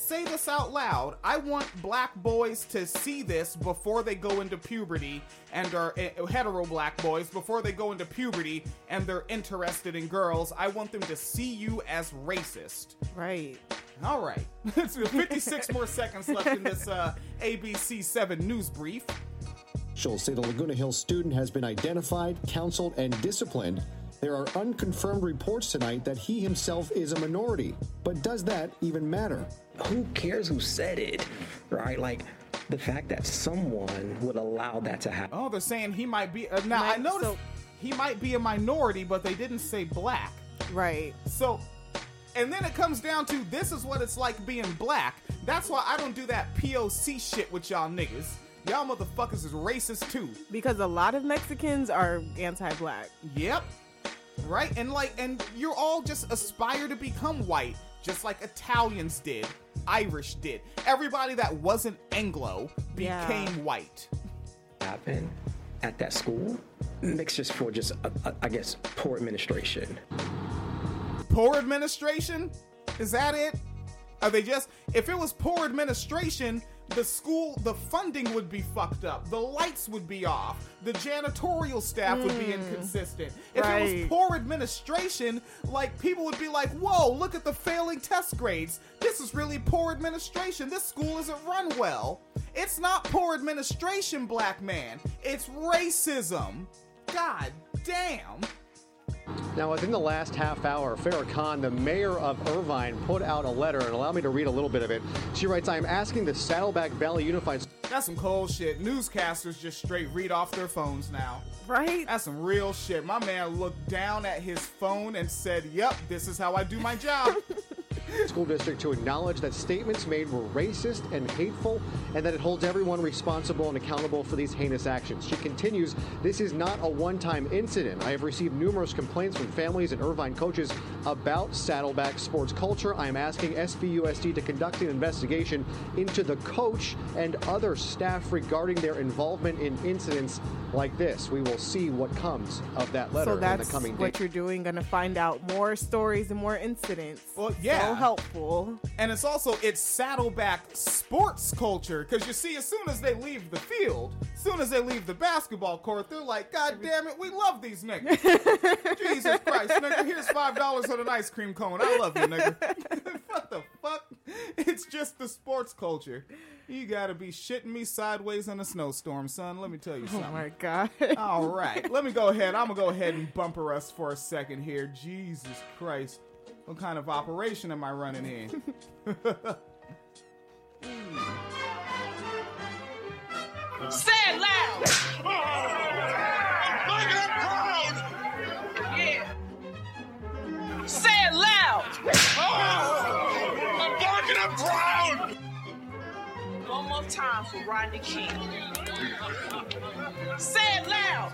Say this out loud. I want black boys to see this before they go into puberty and are uh, hetero black boys before they go into puberty and they're interested in girls. I want them to see you as racist. Right. All right. It's 56 more seconds left in this uh, ABC 7 news brief. Officials say the Laguna Hills student has been identified, counseled, and disciplined. There are unconfirmed reports tonight that he himself is a minority. But does that even matter? Who cares who said it, right? Like the fact that someone would allow that to happen. Oh, they're saying he might be. Uh, now, I noticed he might be a minority, but they didn't say black. Right. So, and then it comes down to this is what it's like being black. That's why I don't do that POC shit with y'all niggas. Y'all motherfuckers is racist too. Because a lot of Mexicans are anti-black. Yep. Right? And like and you're all just aspire to become white, just like Italians did, Irish did. Everybody that wasn't Anglo Yeah. became white. Happen at that school makes just for just uh, uh, I guess poor administration. Poor administration? Is that it? Are they just if it was poor administration, the school the funding would be fucked up. The lights would be off. The janitorial staff would be Mm. inconsistent. If it was poor administration, like people would be like, "Whoa, look at the failing test grades. This is really poor administration. This school isn't run well." It's not poor administration, black man. It's racism. God damn. Now, within the last half hour, Farrah Khan, the mayor of Irvine, put out a letter, and allow me to read a little bit of it. She writes, I am asking the Saddleback Valley Unified That's some cold shit. Newscasters just straight read off their phones now. Right? That's some real shit. My man looked down at his phone and said, Yep, this is how I do my job. School District to acknowledge that statements made were racist and hateful and that it holds everyone responsible and accountable for these heinous actions. She continues, This is not a one time incident. I have received numerous complaints from families and Irvine coaches about Saddleback sports culture. I am asking SBUSD to conduct an investigation into the coach and other staff regarding their involvement in incidents like this. We will see what comes of that letter so in that's the coming days. So that's what you're doing. Gonna find out more stories and more incidents. Well, yeah. So helpful. and it's also it's saddleback sports culture because you see, as soon as they leave the field, as soon as they leave the basketball court, they're like, "God damn it, we love these niggas." Jesus Christ, nigga, here's five dollars on an ice cream cone. I love you, nigga. what the fuck? It's just the sports culture. You gotta be shitting me sideways in a snowstorm, son. Let me tell you oh something. Oh my god. All right, let me go ahead. I'm gonna go ahead and bumper us for a second here. Jesus Christ, what kind of operation am I running in? Say it loud! One more time for Rodney King. Say it loud!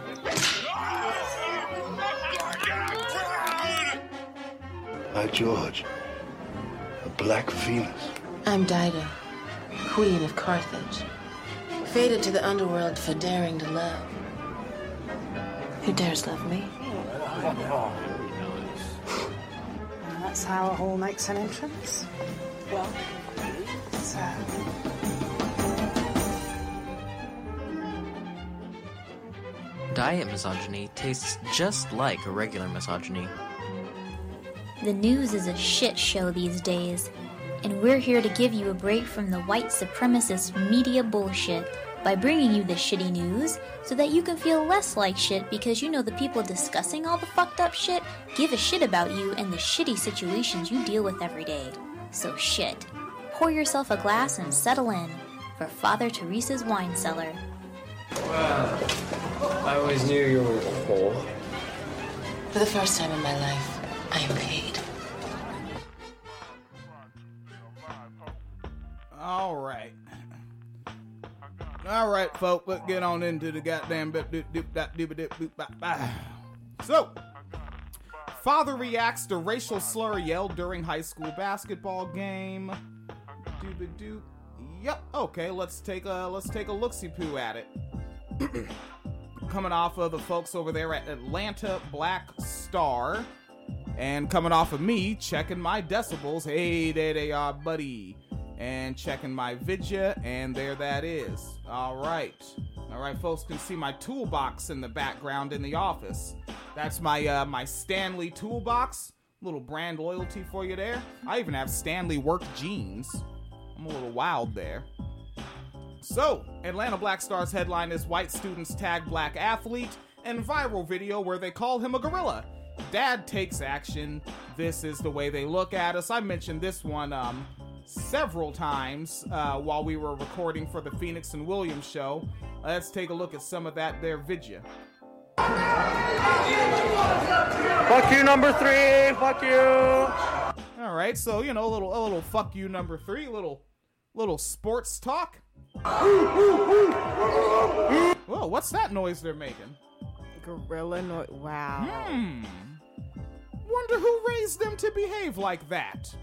By George, a black Venus. I'm Dido, queen of Carthage, fated to the underworld for daring to love. Who dares love me? And that's how a all makes an entrance. Well, so. Diet misogyny tastes just like a regular misogyny. The news is a shit show these days, and we're here to give you a break from the white supremacist media bullshit by bringing you the shitty news so that you can feel less like shit because you know the people discussing all the fucked up shit give a shit about you and the shitty situations you deal with every day. So shit. Pour yourself a glass and settle in for Father Teresa's wine cellar. I always knew you were full. For the first time in my life, I am paid. All right. All right, folks, let's get on into the goddamn bip doop doop dop doop doop boop bop bop. So, father reacts to racial slur yelled during high school basketball game. Doop doop. Yep. Okay, let's take a let's take a look see poo at it. coming off of the folks over there at Atlanta Black Star, and coming off of me checking my decibels. Hey, there they are, buddy. And checking my vidya and there that is. All right. All right folks can see my toolbox in the background in the office. That's my uh my stanley toolbox. Little brand loyalty for you there. I even have stanley work jeans. I'm a little wild there so atlanta black stars headline is white students tag black athlete and viral video where they call him a gorilla dad takes action this is the way they look at us i mentioned this one um several times uh, while we were recording for the Phoenix and Williams show. Let's take a look at some of that there vidya. Fuck you, number three. Fuck you. All right, so you know, a little, a little fuck you, number three, little, little sports talk. Whoa, what's that noise they're making? Gorilla noise. Wow. Hmm. Wonder who raised them to behave like that.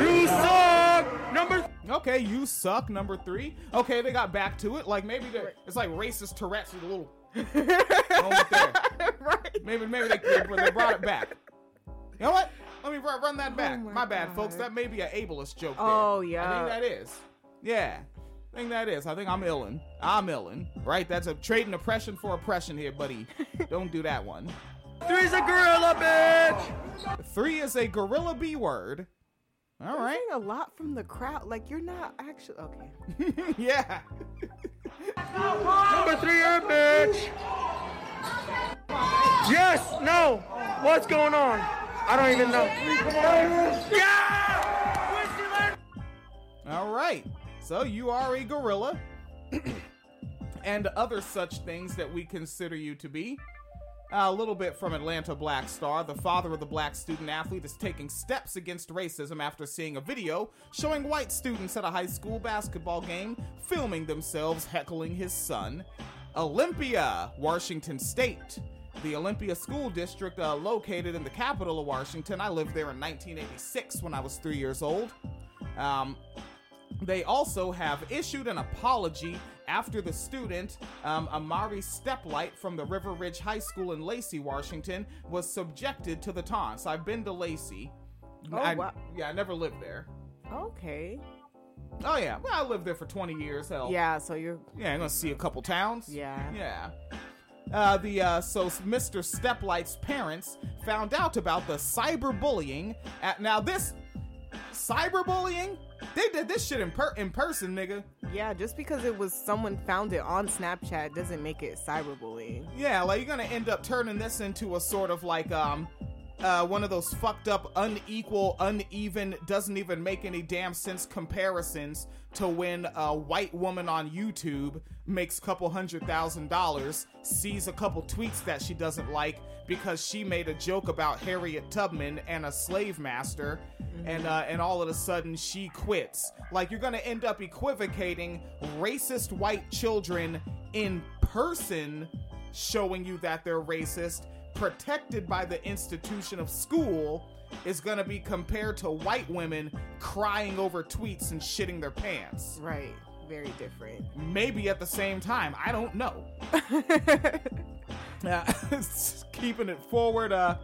You suck. Number. Okay, you suck. Number three. Okay, they got back to it. Like maybe they're, it's like racist Tourette's with a little moment there. right. Maybe maybe they, could, but they brought it back. You know what? Let me run, run that oh back. my bad, folks. That may be an ableist joke. Oh, there. yeah, I think that is. Yeah. I think that is. I think I'm illin. I'm illin. Right? That's a trading oppression for oppression here, buddy. Don't do that one. Three's a gorilla, bitch. Three is a gorilla B word. All I'm right. a lot from the crowd. Like you're not actually okay. yeah. Number three, you're a bitch. Yes. No. What's going on? I don't even know. All right. So you are a gorilla and other such things that we consider you to be. a little bit from Atlanta Black Star. The father of the black student athlete is taking steps against racism after seeing a video showing white students at a high school basketball game filming themselves heckling his son. Olympia, Washington State. The Olympia School District, uh, located in the capital of Washington. I lived there in 1986 when I was three years old. Um, they also have issued an apology after the student, um, Amari Steplight from the River Ridge High School in Lacey, Washington, was subjected to the taunts. I've been to Lacey. Oh, I- wow. Yeah, I never lived there. Okay. Oh yeah, well I lived there for 20 years. Hell, Yeah, so you're yeah, I'm gonna see a couple towns. Yeah. Yeah. Uh, the uh, so Mr. Steplight's parents found out about the cyberbullying. At now this cyberbullying, they did this shit in per- in person, nigga. Yeah, just because it was someone found it on Snapchat doesn't make it cyberbullying. Yeah, like you're gonna end up turning this into a sort of like um uh, one of those fucked up, unequal, uneven, doesn't even make any damn sense comparisons to when a white woman on YouTube makes a couple hundred thousand dollars, sees a couple tweets that she doesn't like because she made a joke about Harriet Tubman and a slave master, and uh, and all of a sudden she quits. Like you're gonna end up equivocating racist white children in person showing you that they're racist, protected by the institution of school, is gonna be compared to white women crying over tweets and shitting their pants. Right. Very different. Maybe at the same time. I don't know. Uh, keeping it forward, uh,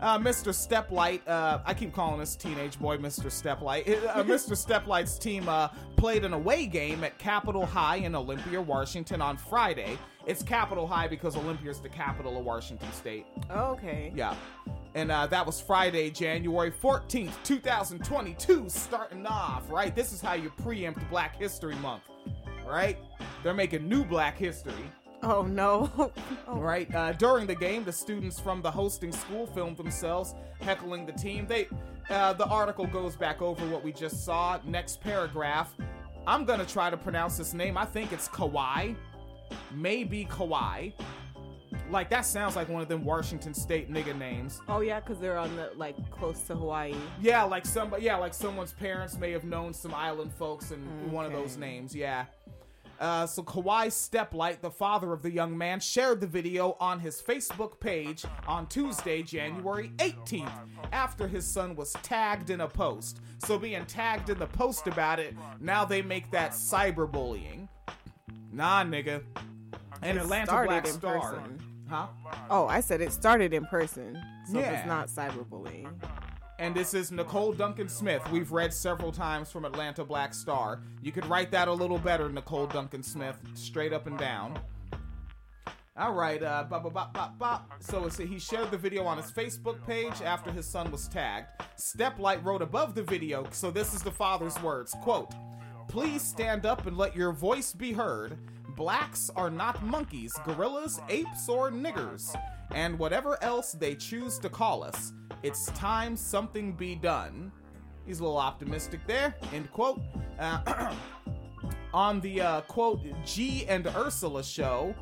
uh, Mr. Steplight, uh, I keep calling this teenage boy Mr. Steplight. Uh, Mr. Steplight's team uh, played an away game at Capital High in Olympia, Washington on Friday. It's Capital High because Olympia is the capital of Washington State. Okay. Yeah. And uh, that was Friday, January 14th, 2022, starting off, right? This is how you preempt Black History Month, right? They're making new Black history. Oh no. Right. Uh, during the game, the students from the hosting school filmed themselves heckling the team. They Uh, the article goes back over what we just saw. Next paragraph. I'm gonna try to pronounce this name. I think it's Kawhi. Maybe Kawhi. Like that sounds like one of them Washington State nigga names. Oh yeah, because they're on the like close to Hawaii. Yeah, like somebody. Yeah, like someone's parents may have known some island folks and one of those names. Yeah. Uh, so Kawhi Steplight, the father of the young man, shared the video on his Facebook page on Tuesday, January 18th, after his son was tagged in a post. So being tagged in the post about it, now they make that cyberbullying. Nah, nigga. And It Atlanta Black Star. person. Huh? Oh, I said it started in person, so Yeah. it's not cyberbullying. And this is Nicole Duncan Smith. We've read several times from Atlanta Black Star. You could write that a little better, Nicole Duncan Smith, straight up and down. All right, uh, bop, bop, bop, bop. So it's, he shared the video on his Facebook page after his son was tagged. Steplight wrote above the video, so this is the father's words, quote, Please stand up and let your voice be heard. Blacks are not monkeys, gorillas, apes, or niggers, and whatever else they choose to call us. It's time something be done. He's a little optimistic there. End quote. Uh, on the uh, quote G and Ursula show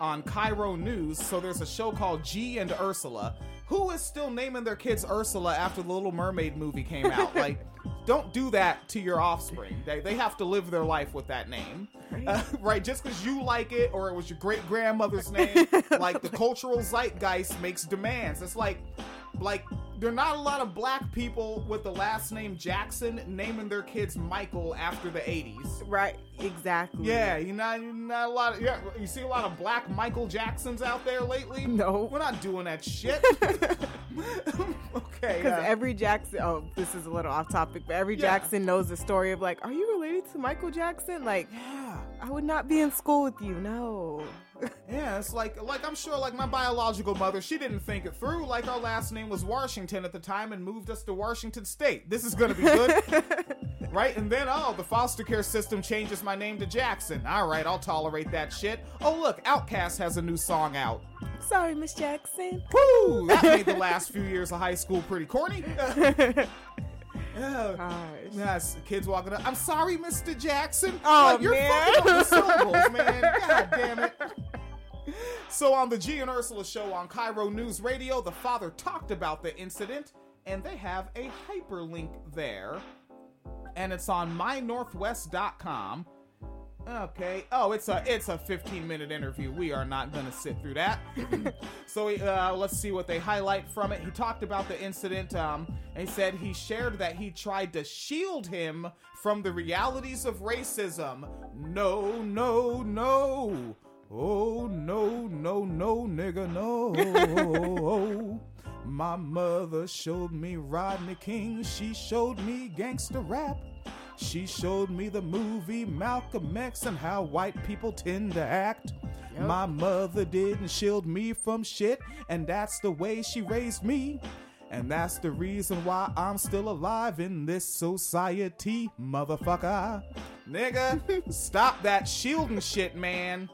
on KIRO News. So there's a show called G and Ursula. Who is still naming their kids Ursula after the Little Mermaid movie came out? like, don't do that to your offspring. They, they have to live their life with that name. Uh, right? Just because you like it or it was your great grandmother's name, like the cultural zeitgeist makes demands. It's like, like there are not a lot of black people with the last name Jackson naming their kids Michael after the 80s. Right, exactly. Yeah, you not, not a lot of yeah, you see a lot of black Michael Jacksons out there lately? No. We're not doing that shit. okay. Because uh, every Jackson, oh, this is a little off topic, but every Yeah. Jackson knows the story of like, are you related to Michael Jackson? Like, yeah. I would not be in school with you. No. Yeah, it's like like I'm sure like my biological mother, she didn't think it through. Like our last name was Washington at the time and moved us to Washington State. This is gonna be good. right? And then oh, the foster care system changes my name to Jackson. Alright, I'll tolerate that shit. Oh look, OutKast has a new song out. Sorry, Miss Jackson. Woo! That made the last few years of high school pretty corny. Yeah. Yes, kids walking up. I'm sorry, Mr. Jackson. Oh, Like, you're man. fucking up the syllables, man. God damn it. So on the G and Ursula show on KIRO News Radio, the father talked about the incident, and they have a hyperlink there, and it's on mynorthwest.com. Okay. Oh, it's a it's a 15 minute interview. We are not gonna sit through that. so uh, let's see what they highlight from it. He talked about the incident. Um, and he said he shared that he tried to shield him from the realities of racism. No, no, no. Oh no, no, no, nigga, no. My mother showed me Rodney King. She showed me gangster rap. She showed me the movie Malcolm X and how white people tend to act. My mother didn't shield me from shit, and that's the way she raised me. And that's the reason why I'm still alive in this society, motherfucker. Nigga, stop that shielding shit, man.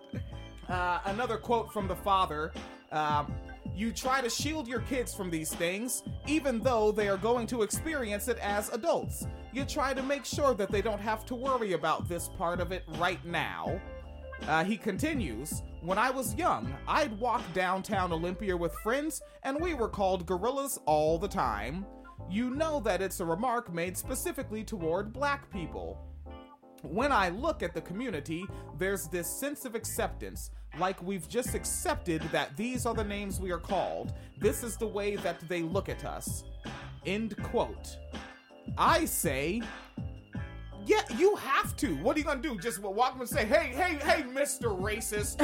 Uh, another quote from the father. Um, you try to shield your kids from these things, even though they are going to experience it as adults. You try to make sure that they don't have to worry about this part of it right now. Uh, he continues, When I was young, I'd walk downtown Olympia with friends, and we were called gorillas all the time. You know that it's a remark made specifically toward black people. When I look at the community, there's this sense of acceptance, like we've just accepted that these are the names we are called. This is the way that they look at us. End quote. I say, yeah, you have to. What are you gonna do? Just walk up and say, hey, hey, hey, Mr. Racist.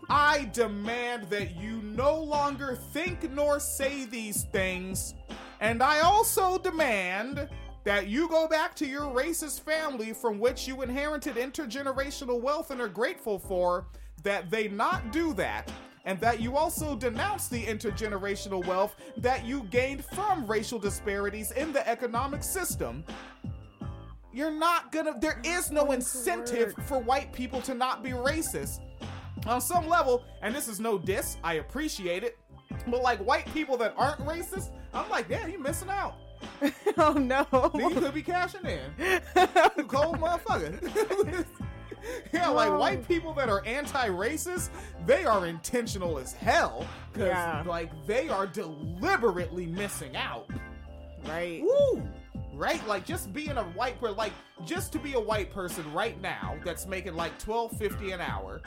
I demand that you no longer think nor say these things. And I also demand that you go back to your racist family from which you inherited intergenerational wealth and are grateful for, that they not do that. And that you also denounce the intergenerational wealth that you gained from racial disparities in the economic system. You're not gonna, there is no incentive for white people to not be racist. On some level, and this is no diss, I appreciate it. But like white people that aren't racist, I'm like, yeah, you're missing out. oh no. You could be cashing in. Cold motherfucker. yeah, like white people that are anti-racist, they are intentional as hell. Cause Yeah. like they are deliberately missing out. Right. Woo! Right? Like just being a white person, like just to be a white person right now that's making like twelve fifty an hour.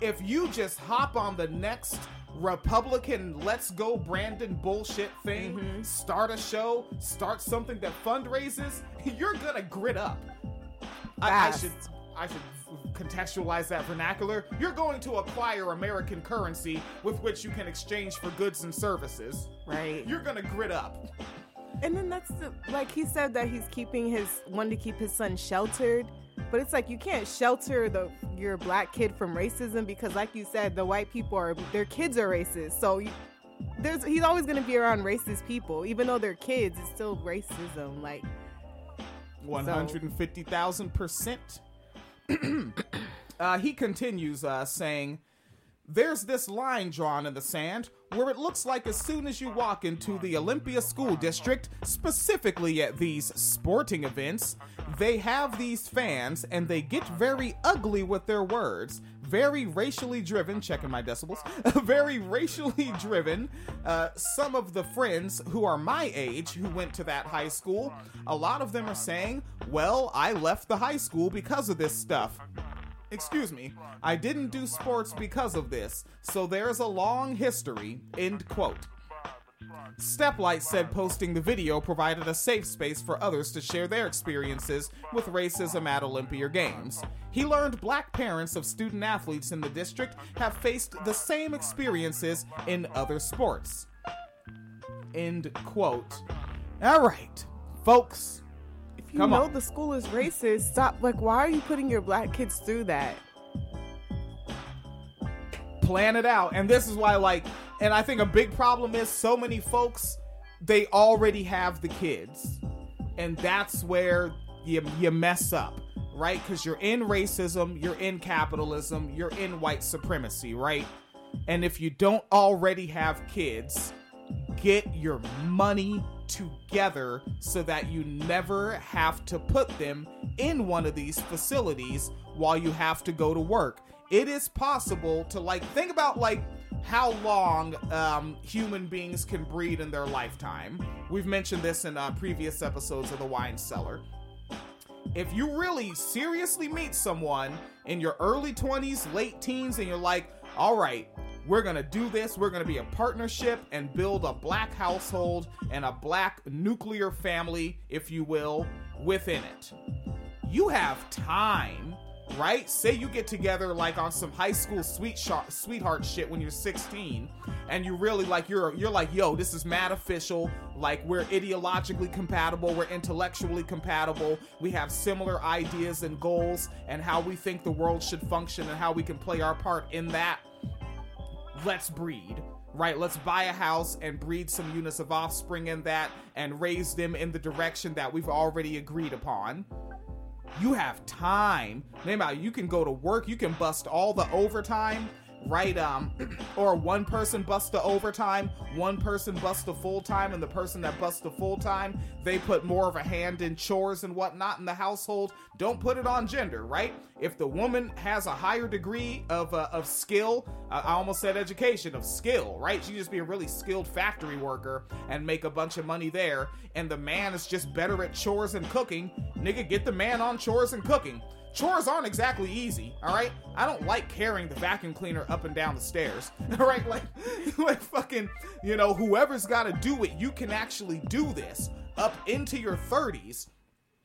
If you just hop on the next Republican let's go Brandon bullshit thing, Mm-hmm. start a show, start something that fundraises, you're gonna grit up. I, I should I should contextualize that vernacular. You're going to acquire American currency with which you can exchange for goods and services. Right. You're going to grit up. And then that's the, like he said that he's keeping his one to keep his son sheltered, but it's like you can't shelter the your black kid from racism because like you said the white people are their kids are racist. So you, there's he's always going to be around racist people even though they're kids, it's still racism like 150,000%. Uh, he continues uh, saying, "There's this line drawn in the sand where it looks like as soon as you walk into the Olympia School District, specifically at these sporting events, they have these fans and they get very ugly with their words, very racially driven. Checking my decibels, very racially driven. Uh, some of the friends who are my age who went to that high school, a lot of them are saying, "Well, I left the high school because of this stuff." Excuse me, I didn't do sports because of this, so there's a long history. End quote. Steplight said posting the video provided a safe space for others to share their experiences with racism at Olympia Games. He learned black parents of student athletes in the district have faced the same experiences in other sports. End quote. All right, folks. You Come know on. the school is racist, stop. Like why are you putting your black kids through that? plan it out. And this is why, like, and I think a big problem is so many folks, they already have the kids. And that's where you, you mess up, right? Because you're in racism, you're in capitalism, you're in white supremacy, right? And if you don't already have kids, get your money together so that you never have to put them in one of these facilities while you have to go to work. It is possible to like think about like how long um, human beings can breed in their lifetime. We've mentioned this in uh, previous episodes of the Wine Cellar if you really seriously meet someone in your early 20s, late teens, and you're like, all right, we're gonna do this, we're gonna be a partnership and build a black household and a black nuclear family, if you will, within it. You have time, right? Say you get together like on some high school sweet sweetheart shit when you're 16, and you really like you're you're like, yo, this is mad official. Like we're ideologically compatible, we're intellectually compatible, we have similar ideas and goals, and how we think the world should function and how we can play our part in that. Let's breed. Right, let's buy a house and breed some units of offspring in that and raise them in the direction that we've already agreed upon you have time. Out, you can go to work, you can bust all the overtime, right? Um, or one person busts the overtime, one person busts the full time, and the person that busts the full time, they put more of a hand in chores and whatnot in the household. Don't put it on gender, right? If the woman has a higher degree of uh, of skill, uh, I almost said education of skill, right? She just be a really skilled factory worker and make a bunch of money there, and the man is just better at chores and cooking. Nigga, get the man on chores and cooking. Chores aren't exactly easy, all right? I don't like carrying the vacuum cleaner up and down the stairs, all right? Like, like fucking, you know, whoever's got to do it, you can actually do this up into your 30s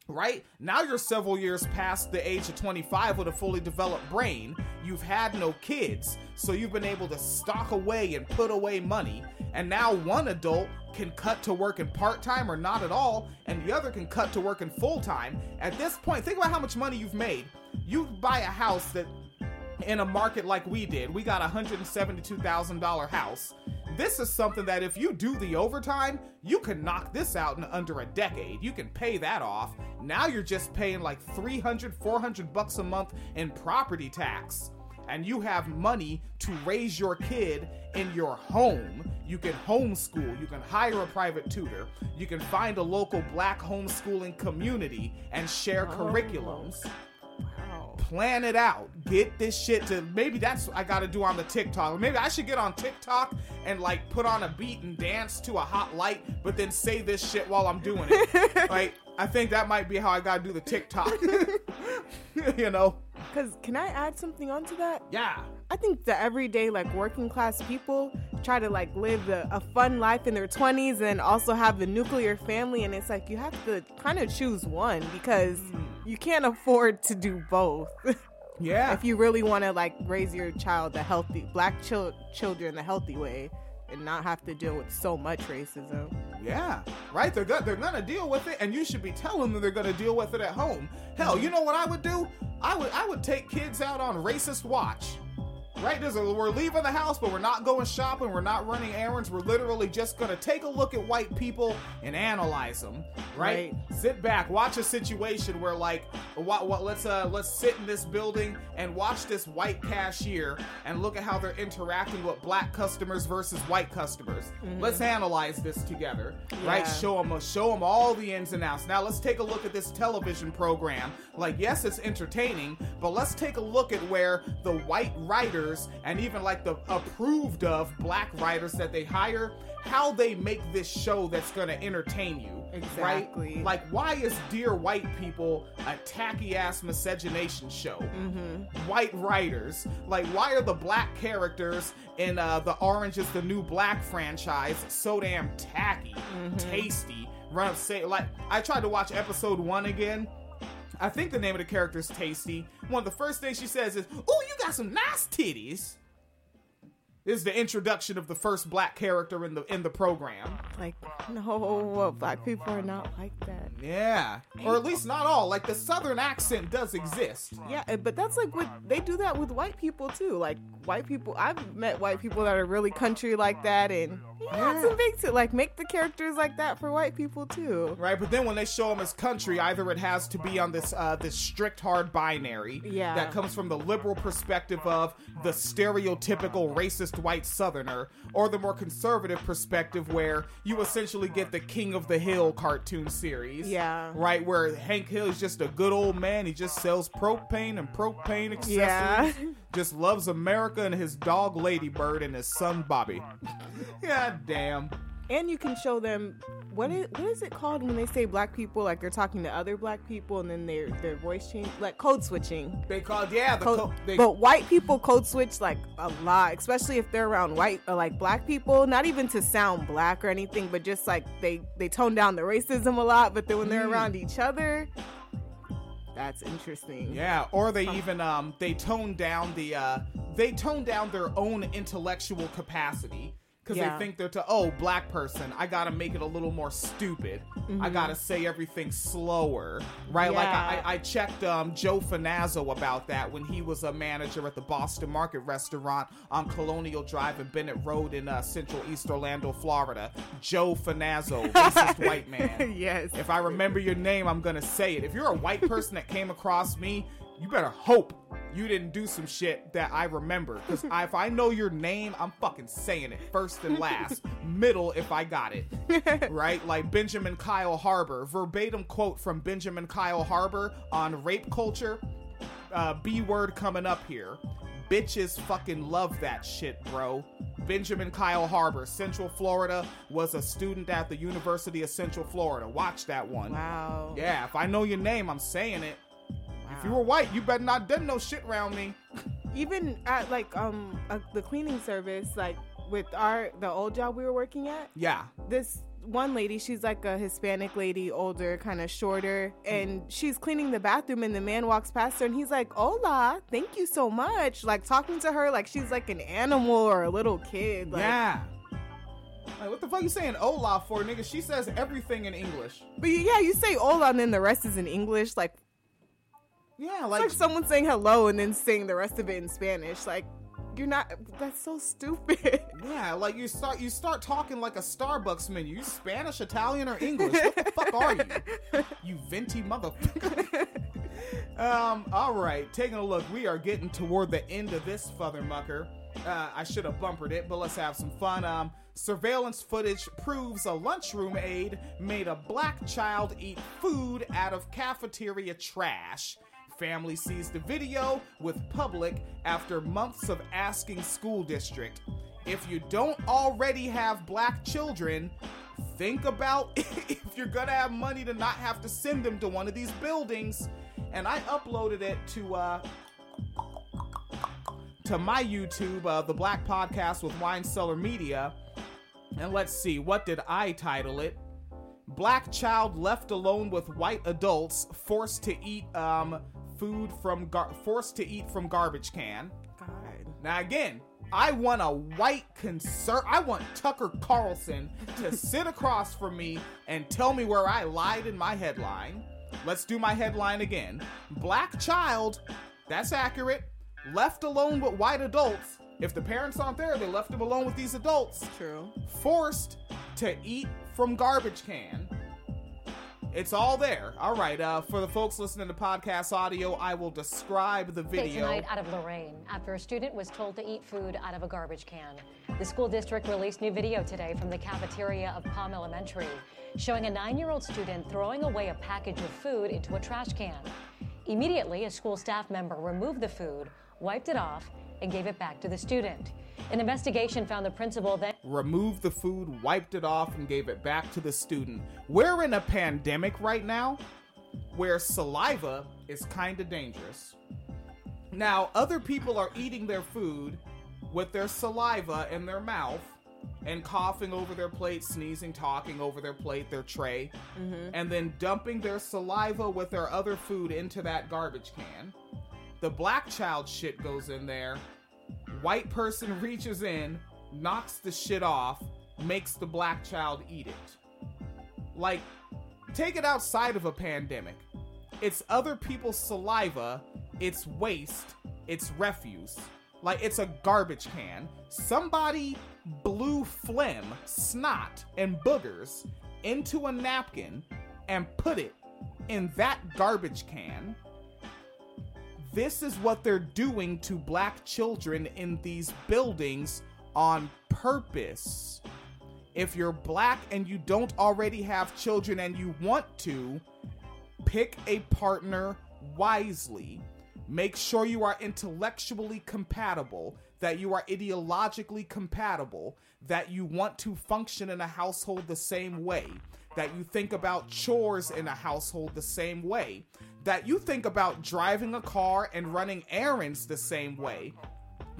right? Now you're several years past the age of 25 with a fully developed brain. You've had no kids, so you've been able to stock away and put away money. And now one adult can cut to work in part time or not at all, and the other can cut to work in full time. At this point, think about how much money you've made. You buy a house that in a market like we did, we got a $172,000 house. This is something that if you do the overtime, you can knock this out in under a decade. You can pay that off. Now you're just paying like 300, 400 bucks a month in property tax. and you have money to raise your kid in your home, you can homeschool, you can hire a private tutor, you can find a local black homeschooling community and share oh. curriculums. Plan it out. Get this shit to maybe that's what I gotta do on the TikTok. Maybe I should get on TikTok and like put on a beat and dance to a hot light, but then say this shit while I'm doing it. like I think that might be how I gotta do the TikTok. you know? Because can I add something onto that? Yeah. I think the everyday like working class people try to like live a, a fun life in their 20s and also have the nuclear family and it's like you have to kind of choose one because mm-hmm. You can't afford to do both. Yeah. if you really want to like raise your child the healthy black chil- children the healthy way and not have to deal with so much racism. Yeah, right. They're go- they're gonna deal with it, and you should be telling them they're gonna deal with it at home. Hell, you know what I would do? I would I would take kids out on racist watch. Right, there's a, we're leaving the house, but we're not going shopping. We're not running errands. We're literally just gonna take a look at white people and analyze them. Right? Sit back, watch a situation where like, what, what? Let's uh, let's sit in this building and watch this white cashier and look at how they're interacting with black customers versus white customers. Mhm. Let's analyze this together. Right? Show them show them all the ins and outs. Now let's take a look at this television program. Like, yes, it's entertaining, but let's take a look at where the white writers and even like the approved of black writers that they hire, how they make this show that's going to entertain you. Exactly. Right? Like, why is Dear White People a tacky ass miscegenation show? Mm-hmm. White writers. Like, why are the black characters in uh, the Orange is the New Black franchise so damn tacky, Taystee? Run up, say, like, I tried to watch episode one again. I think the name of the character is Taystee. One of the first things she says is, "Oh, you got some nice titties." This is the introduction of the first black character in the in the program. Like, no, black people are not like that. Yeah, or at least not all. Like the southern accent does exist. Yeah, but that's like what they do that with white people too. Like white people, I've met white people that are really country like that, and yeah, it's a big to like make the characters like that for white people too. Right, but then when they show them as country, either it has to be on this uh, this strict hard binary Yeah. that comes from the liberal perspective of the stereotypical racist white southerner, or the more conservative perspective where you essentially get the King of the Hill cartoon series. Yeah. Right, where Hank Hill is just a good old man. He just sells propane and propane accessories. Yeah. Just loves America and his dog Ladybird and his son Bobby. God damn. And you can show them what is what is it called when they say black people like they're talking to other black people and then their their voice change like code switching. They call yeah, the Code- co- they- but white people code switch like a lot, especially if they're around white or like black people. Not even to sound black or anything, but just like they they tone down the racism a lot. But then when they're Mm. around each other, that's interesting. Yeah, or they even um they tone down the uh they tone down their own intellectual capacity because Yeah. they think they're to oh black person I gotta make it a little more stupid I Mhm. gotta say everything slower right like I, I I checked um Joe Finazzo about that when he was a manager at the Boston Market restaurant on Colonial Drive and Bennett Road in uh, Central East Orlando Florida Joe Finazzo racist white man yes if I remember your name, I'm gonna say it. If you're a white person that came across me, you better hope you didn't do some shit that I remember. Because if I know your name, I'm fucking saying it first and last, middle if I got it. right? Like Benjamin Kyle Harbor, verbatim quote from Benjamin Kyle Harbor on rape culture. Uh, B word coming up here. Bitches fucking love that shit, bro. Benjamin Kyle Harbor, Central Florida, was a student at the University of Central Florida. Watch that one. Wow. Yeah, if I know your name, I'm saying it. If you were white, you better not done no shit around me. Even at like um uh, the cleaning service, like with our the old job we were working at, Yeah. this one lady, she's like a Hispanic lady, older, kind of shorter, and she's cleaning the bathroom, and the man walks past her, and he's like, "Hola, thank you so much," like talking to her like she's like an animal or a little kid. Like, yeah. Like, what the fuck you saying Olaf for, nigga? She says everything in English. But yeah, you say "hola" and then the rest is in English. Like, yeah, like, like someone saying hello and then saying the rest of it in Spanish. Like, you're not. That's so stupid. Yeah, like you start you start talking like a Starbucks menu. You Spanish, Italian, or English? What the fuck are you? You venti motherfucker. Um, all right, taking a look. We are getting toward the end of this Futhermucker. Uh, I should have bumpered it, but let's have some fun. Um, surveillance footage proves a lunchroom aide made a black child eat food out of cafeteria trash. Family sees the video with public after months of asking school district. If you don't already have black children, think about if you're gonna have money to not have to send them to one of these buildings. And I uploaded it to uh to my YouTube, uh, the Black Podcast with Wine Cellar Media. And let's see, what did I title it? Black child left alone with white adults forced to eat um food from gar- forced to eat from garbage can. God. Now again, I want a white conser I want Tucker Carlson to sit across from me and tell me where I lied in my headline. Let's do my headline again. Black child, that's accurate, left alone with white adults. If the parents aren't there, they left him alone with these adults. True. Forced to eat from garbage can. It's all there. All right. Uh, for the folks listening to podcast audio, I will describe the video. tonight out of Lorain after a student was told to eat food out of a garbage can. The school district released new video today from the cafeteria of Palm Elementary showing a nine year old student throwing away a package of food into a trash can. Immediately, a school staff member removed the food, wiped it off, and gave it back to the student. An investigation found the principal then. removed the food, wiped it off, and gave it back to the student. We're in a pandemic right now where saliva is kind of dangerous. Now, other people are eating their food with their saliva in their mouth and coughing over their plate, sneezing, talking over their plate, their tray, Mhm. and then dumping their saliva with their other food into that garbage can. The black child shit goes in there. White person reaches in, knocks the shit off, makes the black child eat it. Like, take it outside of a pandemic. It's other people's saliva, it's waste, it's refuse. Like, it's a garbage can. Somebody blew phlegm, snot, and boogers into a napkin and put it in that garbage can. This is what they're doing to black children in these buildings on purpose. If you're black and you don't already have children and you want to, pick a partner wisely. Make sure you are intellectually compatible, that you are ideologically compatible, that you want to function in a household the same way, that you think about chores in a household the same way, that you think about driving a car and running errands the same way,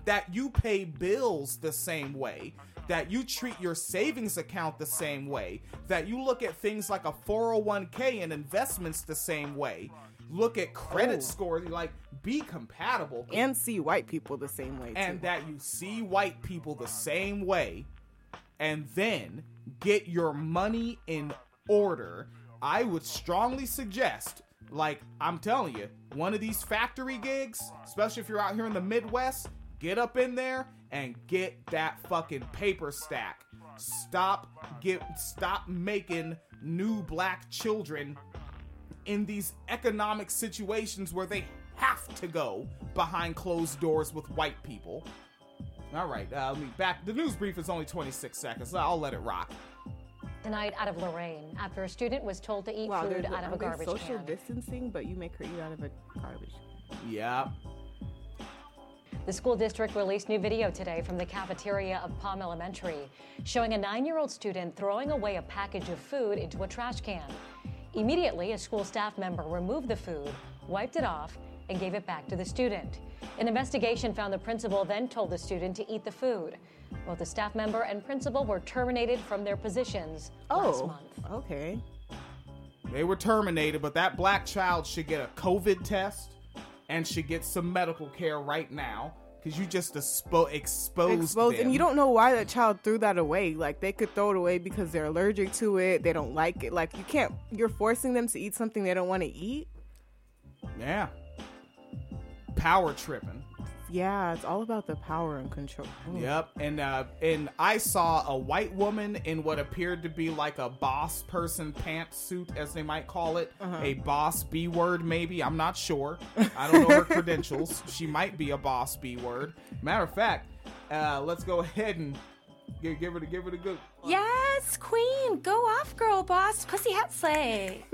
that you pay bills the same way, that you treat your savings account the same way, that you look at things like a 401k and investments the same way. Look at credit Oh. scores, like be compatible And see white people the same way. and too. that you see white people the same way and then get your money in order i would strongly suggest like i'm telling you one of these factory gigs especially if you're out here in the midwest get up in there and get that fucking paper stack stop get stop making new black children in these economic situations where they have to go behind closed doors with white people. All right, uh, let me back. The news brief is only 26 seconds. I'll let it rock. Tonight out of Lorain after a student was told to eat wow, food they're- out of are a they garbage social can. distancing, but you make her eat out of a garbage. Yeah. The school district released new video today from the cafeteria of Palm Elementary showing a nine year old student throwing away a package of food into a trash can. Immediately, a school staff member removed the food, wiped it off, and gave it back to the student. An investigation found the principal then told the student to eat the food. Both the staff member and principal were terminated from their positions last Oh, month. okay. They were terminated, but that black child should get a COVID test and should get some medical care right now because you just expo- exposed, Exposed, them. and you don't know why that child threw that away. Like they could throw it away because they're allergic to it. They don't like it. Like you can't. You're forcing them to eat something they don't want to eat. Yeah. Power tripping. Yeah, it's all about the power and control. Ooh. Yep, and uh, and I saw a white woman in what appeared to be like a boss person pantsuit, as they might call it, Uh-huh. a boss B word maybe. I'm not sure. I don't know her credentials. She might be a boss B word. Matter of fact, uh, let's go ahead and give, give it a give her a good. Yes, queen. Go off, girl boss. Pussy hat slay.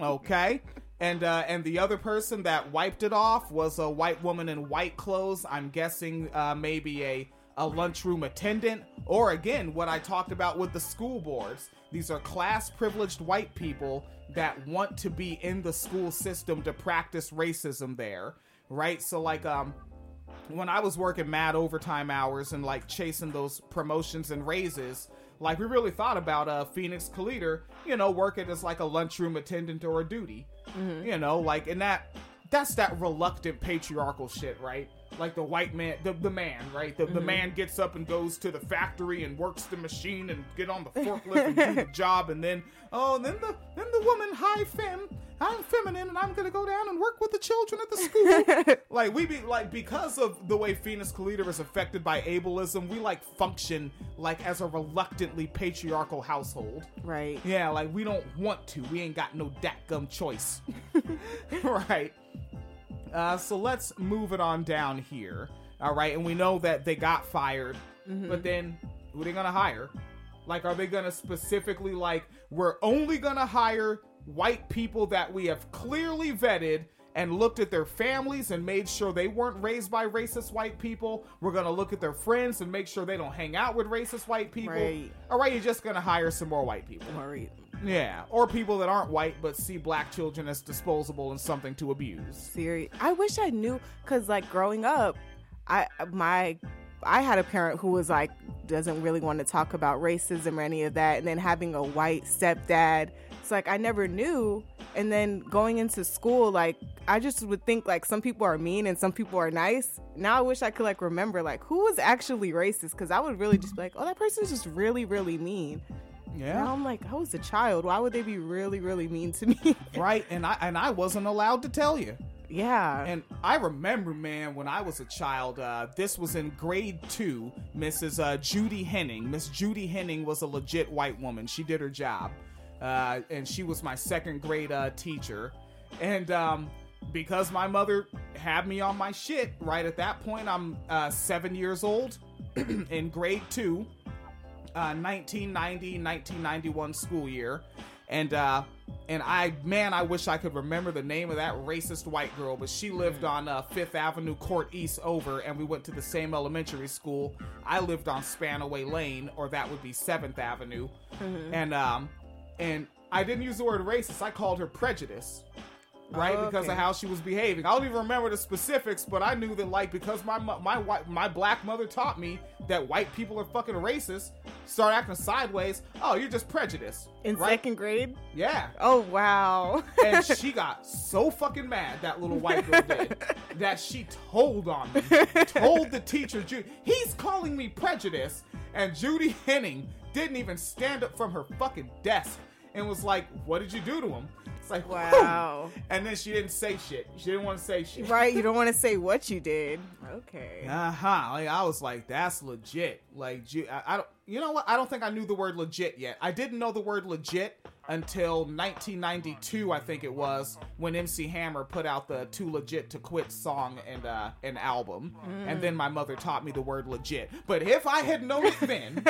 Okay. And uh, and the other person that wiped it off was a white woman in white clothes. I'm guessing uh, maybe a a lunchroom attendant, or again what I talked about with the school boards. These are class privileged white people that want to be in the school system to practice racism there, right? So like um when I was working mad overtime hours and like chasing those promotions and raises, like we really thought about uh Phoenix Calida, you know, working as like a lunchroom attendant or a duty. You know, like and that that's that reluctant patriarchal shit, right? Like the white man, the, the man, right? The, the Mhm. man gets up and goes to the factory and works the machine and get on the forklift and do the job, and then oh, then the then the woman, hi fem, I'm feminine and I'm gonna go down and work with the children at the school. like we be like because of the way Phoenix Calida is affected by ableism, we like function like as a reluctantly patriarchal household. Right. Yeah, like we don't want to. We ain't got no dat gum choice. right. Uh, so let's move it on down here. All right, and we know that they got fired, Mhm. but then who they gonna hire? Like, are they gonna specifically like we're only gonna hire white people that we have clearly vetted and looked at their families and made sure they weren't raised by racist white people? We're gonna look at their friends and make sure they don't hang out with racist white people. Right. All right, you're just gonna hire some more white people. Right. Yeah, or people that aren't white but see black children as disposable and something to abuse. Serious. I wish I knew because like growing up, I my I had a parent who was like doesn't really want to talk about racism or any of that, and then having a white stepdad. It's like I never knew, and then going into school, like I just would think like some people are mean and some people are nice. Now I wish I could like remember like who was actually racist because I would really just be like, oh, that person's just really really mean. Yeah. Now I'm like, I was a child. Why would they be really really mean to me? right, and I and I wasn't allowed to tell you. Yeah. And I remember, man, when I was a child, uh, this was in grade two. Mrs. Uh, Judy Henning. Miss Judy Henning was a legit white woman. She did her job. Uh, and she was my second grade uh, teacher. And um, because my mother had me on my shit, right at that point, I'm uh, seven years old in grade two, uh, 1990 1991 school year. And uh, and I, man, I wish I could remember the name of that racist white girl, but she lived on uh, Fifth Avenue, Court East over, and we went to the same elementary school. I lived on Spanaway Lane, or that would be Seventh Avenue, Mhm. and um, and I didn't use the word racist. I called her prejudice, right? Oh, Because of how she was behaving. I don't even remember the specifics, but I knew that like because my my white my black mother taught me that white people are fucking racist. Start acting sideways. Oh, you're just prejudiced. In right? second grade? Yeah. Oh wow. and she got so fucking mad that little white girl did that she told on me, told the teacher, Ju- he's calling me prejudice, and Judy Henning didn't even stand up from her fucking desk and was like, "What did you do to him?" It's like, Wow. "Whew." And then she didn't say shit. She didn't want to say shit. right, you don't want to say what you did. Okay. Uh huh. Like I was like, that's legit. Like, I, I don't. You know what? I don't think I knew the word legit yet. I didn't know the word legit until 1992, I think it was, when MC Hammer put out the "Too Legit to Quit" song and uh, an album, Mm. and then my mother taught me the word legit. But if I had known it then,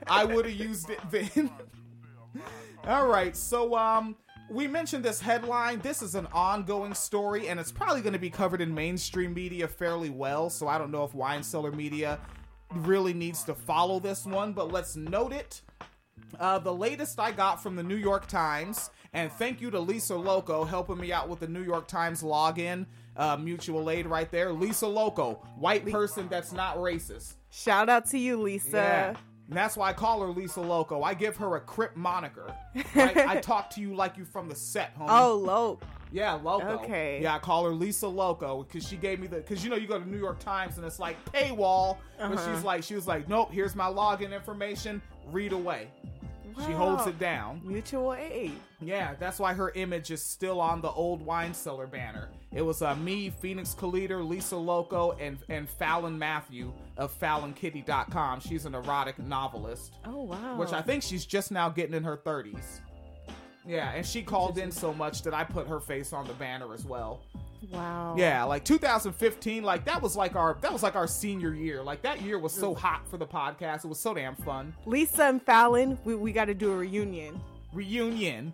I would have used it then. All right, so um, we mentioned this headline. This is an ongoing story, and it's probably going to be covered in mainstream media fairly well. So I don't know if Wine Cellar Media really needs to follow this one, but let's note it. Uh, the latest I got from the New York Times, and thank you to Lisa Loco helping me out with the New York Times login. Uh, mutual aid right there. Lisa Loco, white person that's not racist. Shout out to you, Lisa. Yeah. And that's why I call her Lisa Loco. I give her a Crip moniker. Right? I talk to you like you from the set, homie. Oh, Loco. Yeah, Loco. Okay. Yeah, I call her Lisa Loco because she gave me the because you know you go to New York Times and it's like paywall, but Uh-huh. she's like she was like nope. Here's my login information. Read away. She holds it down. Mutual aid. Yeah, that's why her image is still on the old wine cellar banner. It was uh, me, Phoenix Calida, Lisa Loco, and and Fallon Matthew of FallonKitty.com. She's an erotic novelist. Oh wow. Which I think she's just now getting in her 30s. Yeah, and she called in so much that I put her face on the banner as well. Wow. Yeah, like 2015, like that was like our that was like our senior year. Like that year was so hot for the podcast. It was so damn fun. Lisa and Fallon, we, we got to do a reunion. Reunion.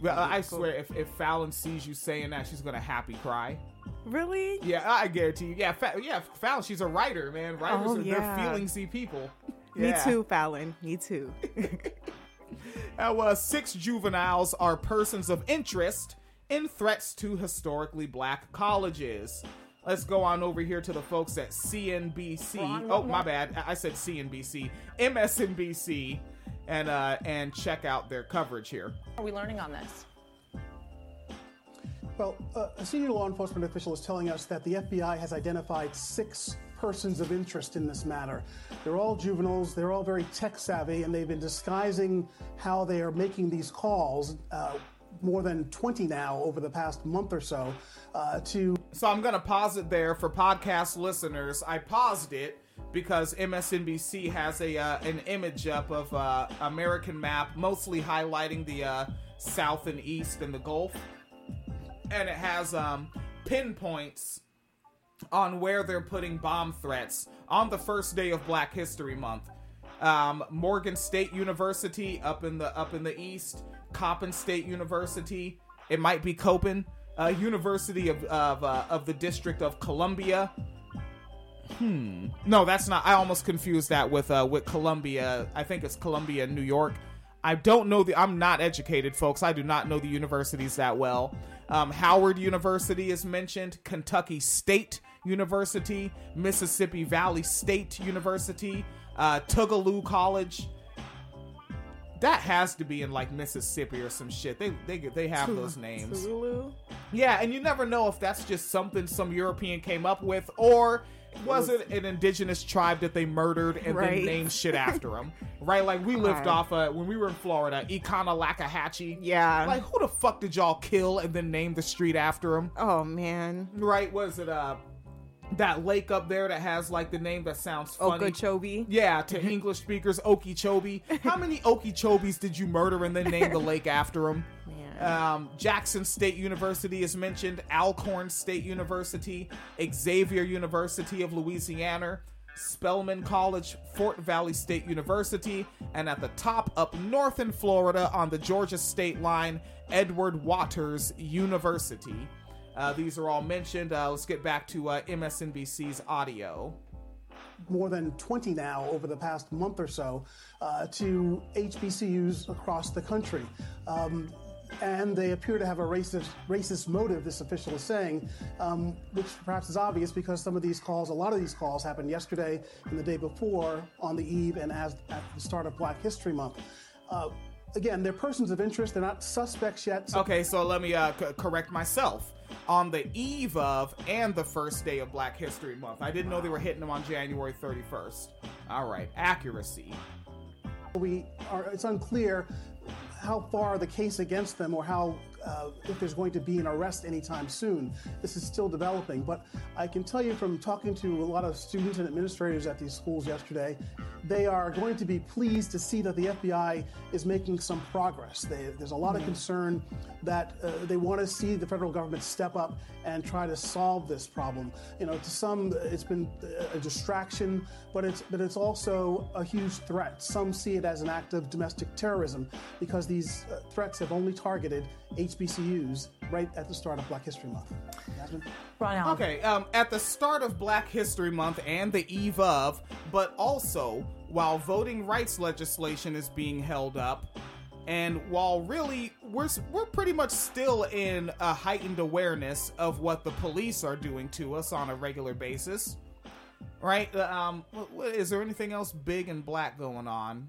Well, I swear, if, if Fallon sees you saying that, she's gonna happy cry. Really? Yeah, I guarantee you. Yeah, Fa- yeah, Fallon, she's a writer, man. Writers Oh, are yeah. they're feelingsy people. Me Yeah. too, Fallon. Me too. Now, uh, six juveniles are persons of interest in threats to historically black colleges. Let's go on over here to the folks at CNBC. Oh, my bad. I said CNBC, MSNBC, and uh, and check out their coverage here. Are we learning on this? Well, uh, a senior law enforcement official is telling us that the FBI has identified six persons of interest in this matter. They're all juveniles, they're all very tech savvy, and they've been disguising how they are making these calls. Uh, more than 20 now over the past month or so uh, to So I'm gonna pause it there for podcast listeners. I paused it because MSNBC has a uh, an image up of uh, American map, mostly highlighting the uh, South and East and the Gulf, and it has um, pinpoints on where they're putting bomb threats on the first day of Black History Month. Um, Morgan State University up in the up in the east, Coppin State University. It might be Copen, uh, University of of, uh, of the District of Columbia. Hmm. No, that's not. I almost confused that with uh, with Columbia. I think it's Columbia, New York. I don't know the. I'm not educated, folks. I do not know the universities that well. Um, Howard University is mentioned. Kentucky State University, Mississippi Valley State University, uh, Tougaloo College. That has to be in like Mississippi or some shit. They they they have those names. Tougaloo? Yeah, and you never know if that's just something some European came up with, or was it an indigenous tribe that they murdered and Right. then named shit after them? Right? Like we lived Right. off of when we were in Florida, Econlockhatchee. Yeah. Like who the fuck did y'all kill and then name the street after him? Oh man. Right? Was it uh that lake up there that has like the name that sounds funny? Okeechobee. Yeah, to English speakers, Okeechobee. How many Okeechobees did you murder and then name the lake after him? Um, Jackson State University is mentioned, Alcorn State University, Xavier University of Louisiana, Spelman College, Fort Valley State University, and at the top up north in Florida on the Georgia state line, Edward Waters University. Uh, these are all mentioned. Uh, let's get back to uh, MSNBC's audio. more than 20 now over the past month or so uh, to HBCUs across the country. Um, and they appear to have a racist, racist motive, this official is saying, um, which perhaps is obvious because some of these calls, a lot of these calls happened yesterday and the day before on the eve and as at the start of Black History Month. Uh, again, they're persons of interest. They're not suspects yet. so- Okay, so let me uh, c- correct myself. On the eve of and the first day of Black History Month. I didn't know they were hitting them on January 31st. All right, accuracy. We are, it's unclear how far the case against them or how uh, if there's going to be an arrest anytime soon. This is still developing, but I can tell you from talking to a lot of students and administrators at these schools yesterday, they are going to be pleased to see that the FBI is making some progress. They, there's a lot of concern that uh, they want to see the federal government step up and try to solve this problem. You know, to some it's been a distraction, but it's but it's also a huge threat. Some see it as an act of domestic terrorism because these uh, threats have only targeted HBCUs right at the start of Black History Month. Jasmine? Okay, um, at the start of Black History Month and the eve of, but also while voting rights legislation is being held up, and while really we're we're pretty much still in a heightened awareness of what the police are doing to us on a regular basis, right? Uh, Um, what, what, is there anything else big and black going on?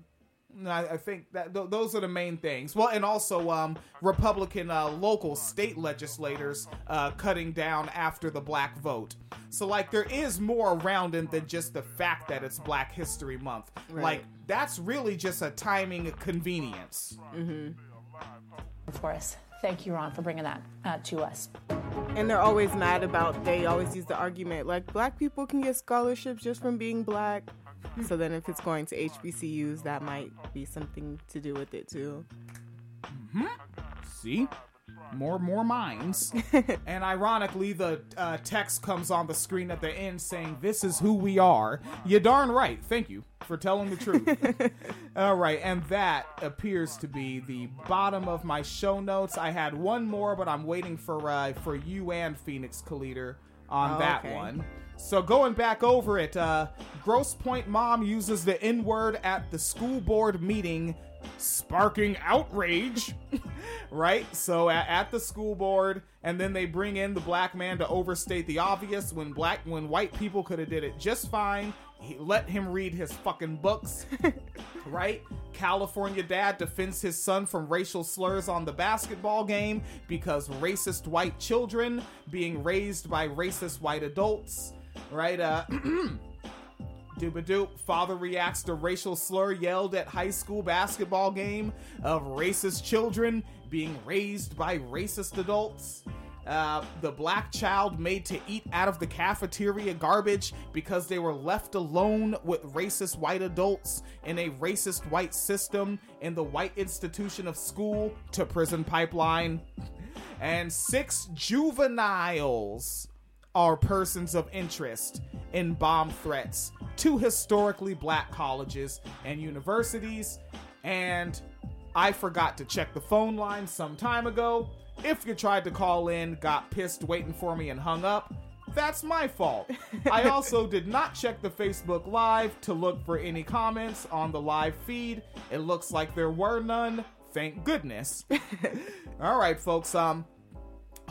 No, I, I think that th- those are the main things. Well, and also um, Republican uh, local state legislators uh, cutting down after the black vote. So, like, there is more around it than just the fact that it's Black History Month. Right. Like, that's really just a timing convenience. Mm-hmm. Of course, thank you, Ron, for bringing that uh, to us. And they're always mad about, they always use the argument like black people can get scholarships just from being black. So then if it's going to HBCUs, that might be something to do with it too. Hmm? See? More, more minds. and ironically, the uh, text comes on the screen at the end saying, This is who we are. You darn right. Thank you for telling the truth. All right, and that appears to be the bottom of my show notes. I had one more, but I'm waiting for uh, for you and Phoenix Calida on Oh, that okay. one. So going back over it, uh, Grosse Pointe Mom uses the N word at the school board meeting, sparking outrage. right? So at, at the school board, and then they bring in the black man to overstate the obvious when black when white people could have did it just fine. He let him read his fucking books, right? California dad defends his son from racial slurs on the basketball game because racist white children being raised by racist white adults, right? Uh Dooba doop. Father reacts to racial slur yelled at high school basketball game of racist children being raised by racist adults. Uh, the black child made to eat out of the cafeteria garbage because they were left alone with racist white adults in a racist white system in the white institution of school to prison pipeline. And six juveniles are persons of interest in bomb threats to historically black colleges and universities. And I forgot to check the phone line some time ago. If you tried to call in, got pissed waiting for me, and hung up, that's my fault. I also did not check the Facebook Live to look for any comments on the live feed. It looks like there were none. Thank goodness. All right, folks. Um,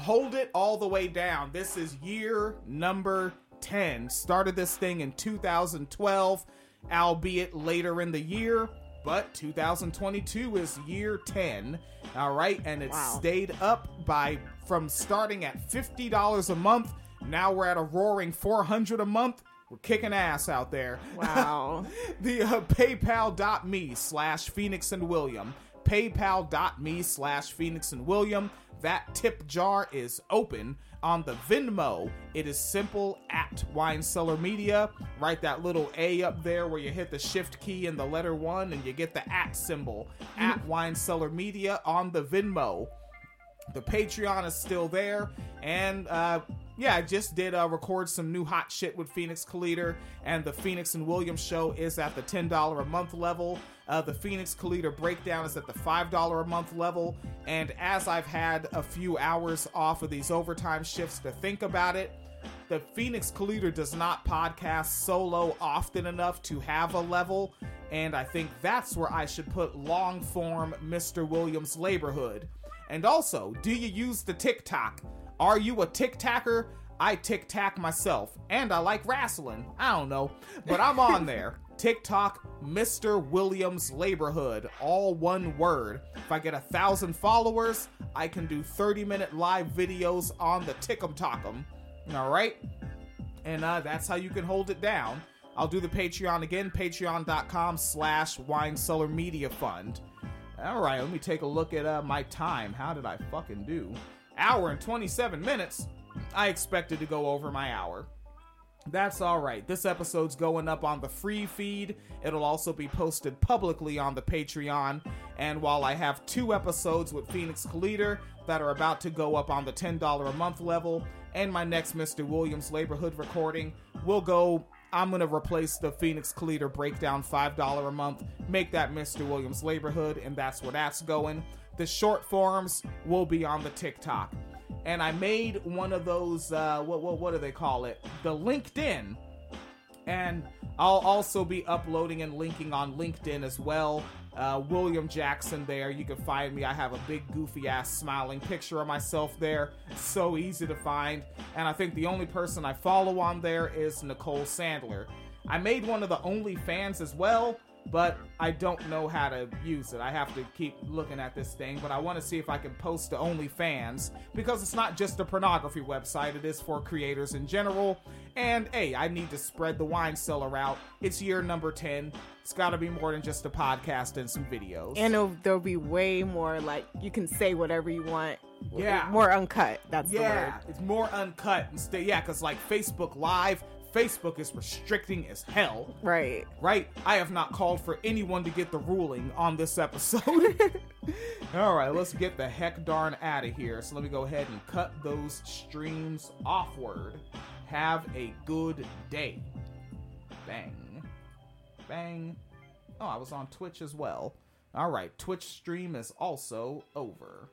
hold it all the way down. This is year number 10. Started this thing in 2012, albeit later in the year, but 2022 is year 10. All right, and it Wow. stayed up by from starting at $50 a month. Now we're at a roaring 400 a month. We're kicking ass out there. Wow. the uh, paypal.me slash Phoenix and William. Paypal.me slash Phoenix and William. That tip jar is open on the Venmo. It is simple at Wine Cellar Media. Write that little A up there where you hit the shift key and the letter one and you get the at symbol at Wine Cellar Media on the Venmo. The Patreon is still there, and uh, yeah, I just did uh, record some new hot shit with Phoenix Calida, and the Phoenix and Williams show is at the ten dollar a month level. Uh, the Phoenix Calida breakdown is at the five dollar a month level, and as I've had a few hours off of these overtime shifts to think about it, the Phoenix Calida does not podcast solo often enough to have a level, and I think that's where I should put long form Mr. Williams' Laborhood. And also, do you use the TikTok? Are you a TikToker? I tic tac myself, and I like wrestling. I don't know, but I'm on there. TikTok, Mr. Williams Laborhood, all one word. If I get a thousand followers, I can do 30 minute live videos on the Tickum Tockum. All right? And uh, that's how you can hold it down. I'll do the Patreon again, patreon.com slash wine cellar media fund. All right, let me take a look at uh, my time. How did I fucking do? Hour and 27 minutes. I expected to go over my hour. That's all right. This episode's going up on the free feed. It'll also be posted publicly on the Patreon. And while I have two episodes with Phoenix Calida that are about to go up on the $10 a month level, and my next Mr. Williams Laborhood recording, we'll go. I'm going to replace the Phoenix Calida breakdown $5 a month, make that Mr. Williams Laborhood, and that's where that's going. The short forms will be on the TikTok and I made one of those. Uh, what what what do they call it? The LinkedIn, and I'll also be uploading and linking on LinkedIn as well. Uh, William Jackson there. You can find me. I have a big goofy ass smiling picture of myself there. So easy to find. And I think the only person I follow on there is Nicole Sandler. I made one of the OnlyFans as well. But I don't know how to use it. I have to keep looking at this thing, but I want to see if I can post to OnlyFans because it's not just a pornography website, it is for creators in general. And hey, I need to spread the wine cellar out. It's year number 10. It's got to be more than just a podcast and some videos. And it'll, there'll be way more like you can say whatever you want. Yeah. More uncut. That's the yeah, word. it's more uncut instead. Yeah, because like Facebook Live, Facebook is restricting as hell. Right. Right. I have not called for anyone to get the ruling on this episode. All right, let's get the heck darn out of here. So let me go ahead and cut those streams offward. Have a good day. Bang. Bang. Oh, I was on Twitch as well. All right, Twitch stream is also over.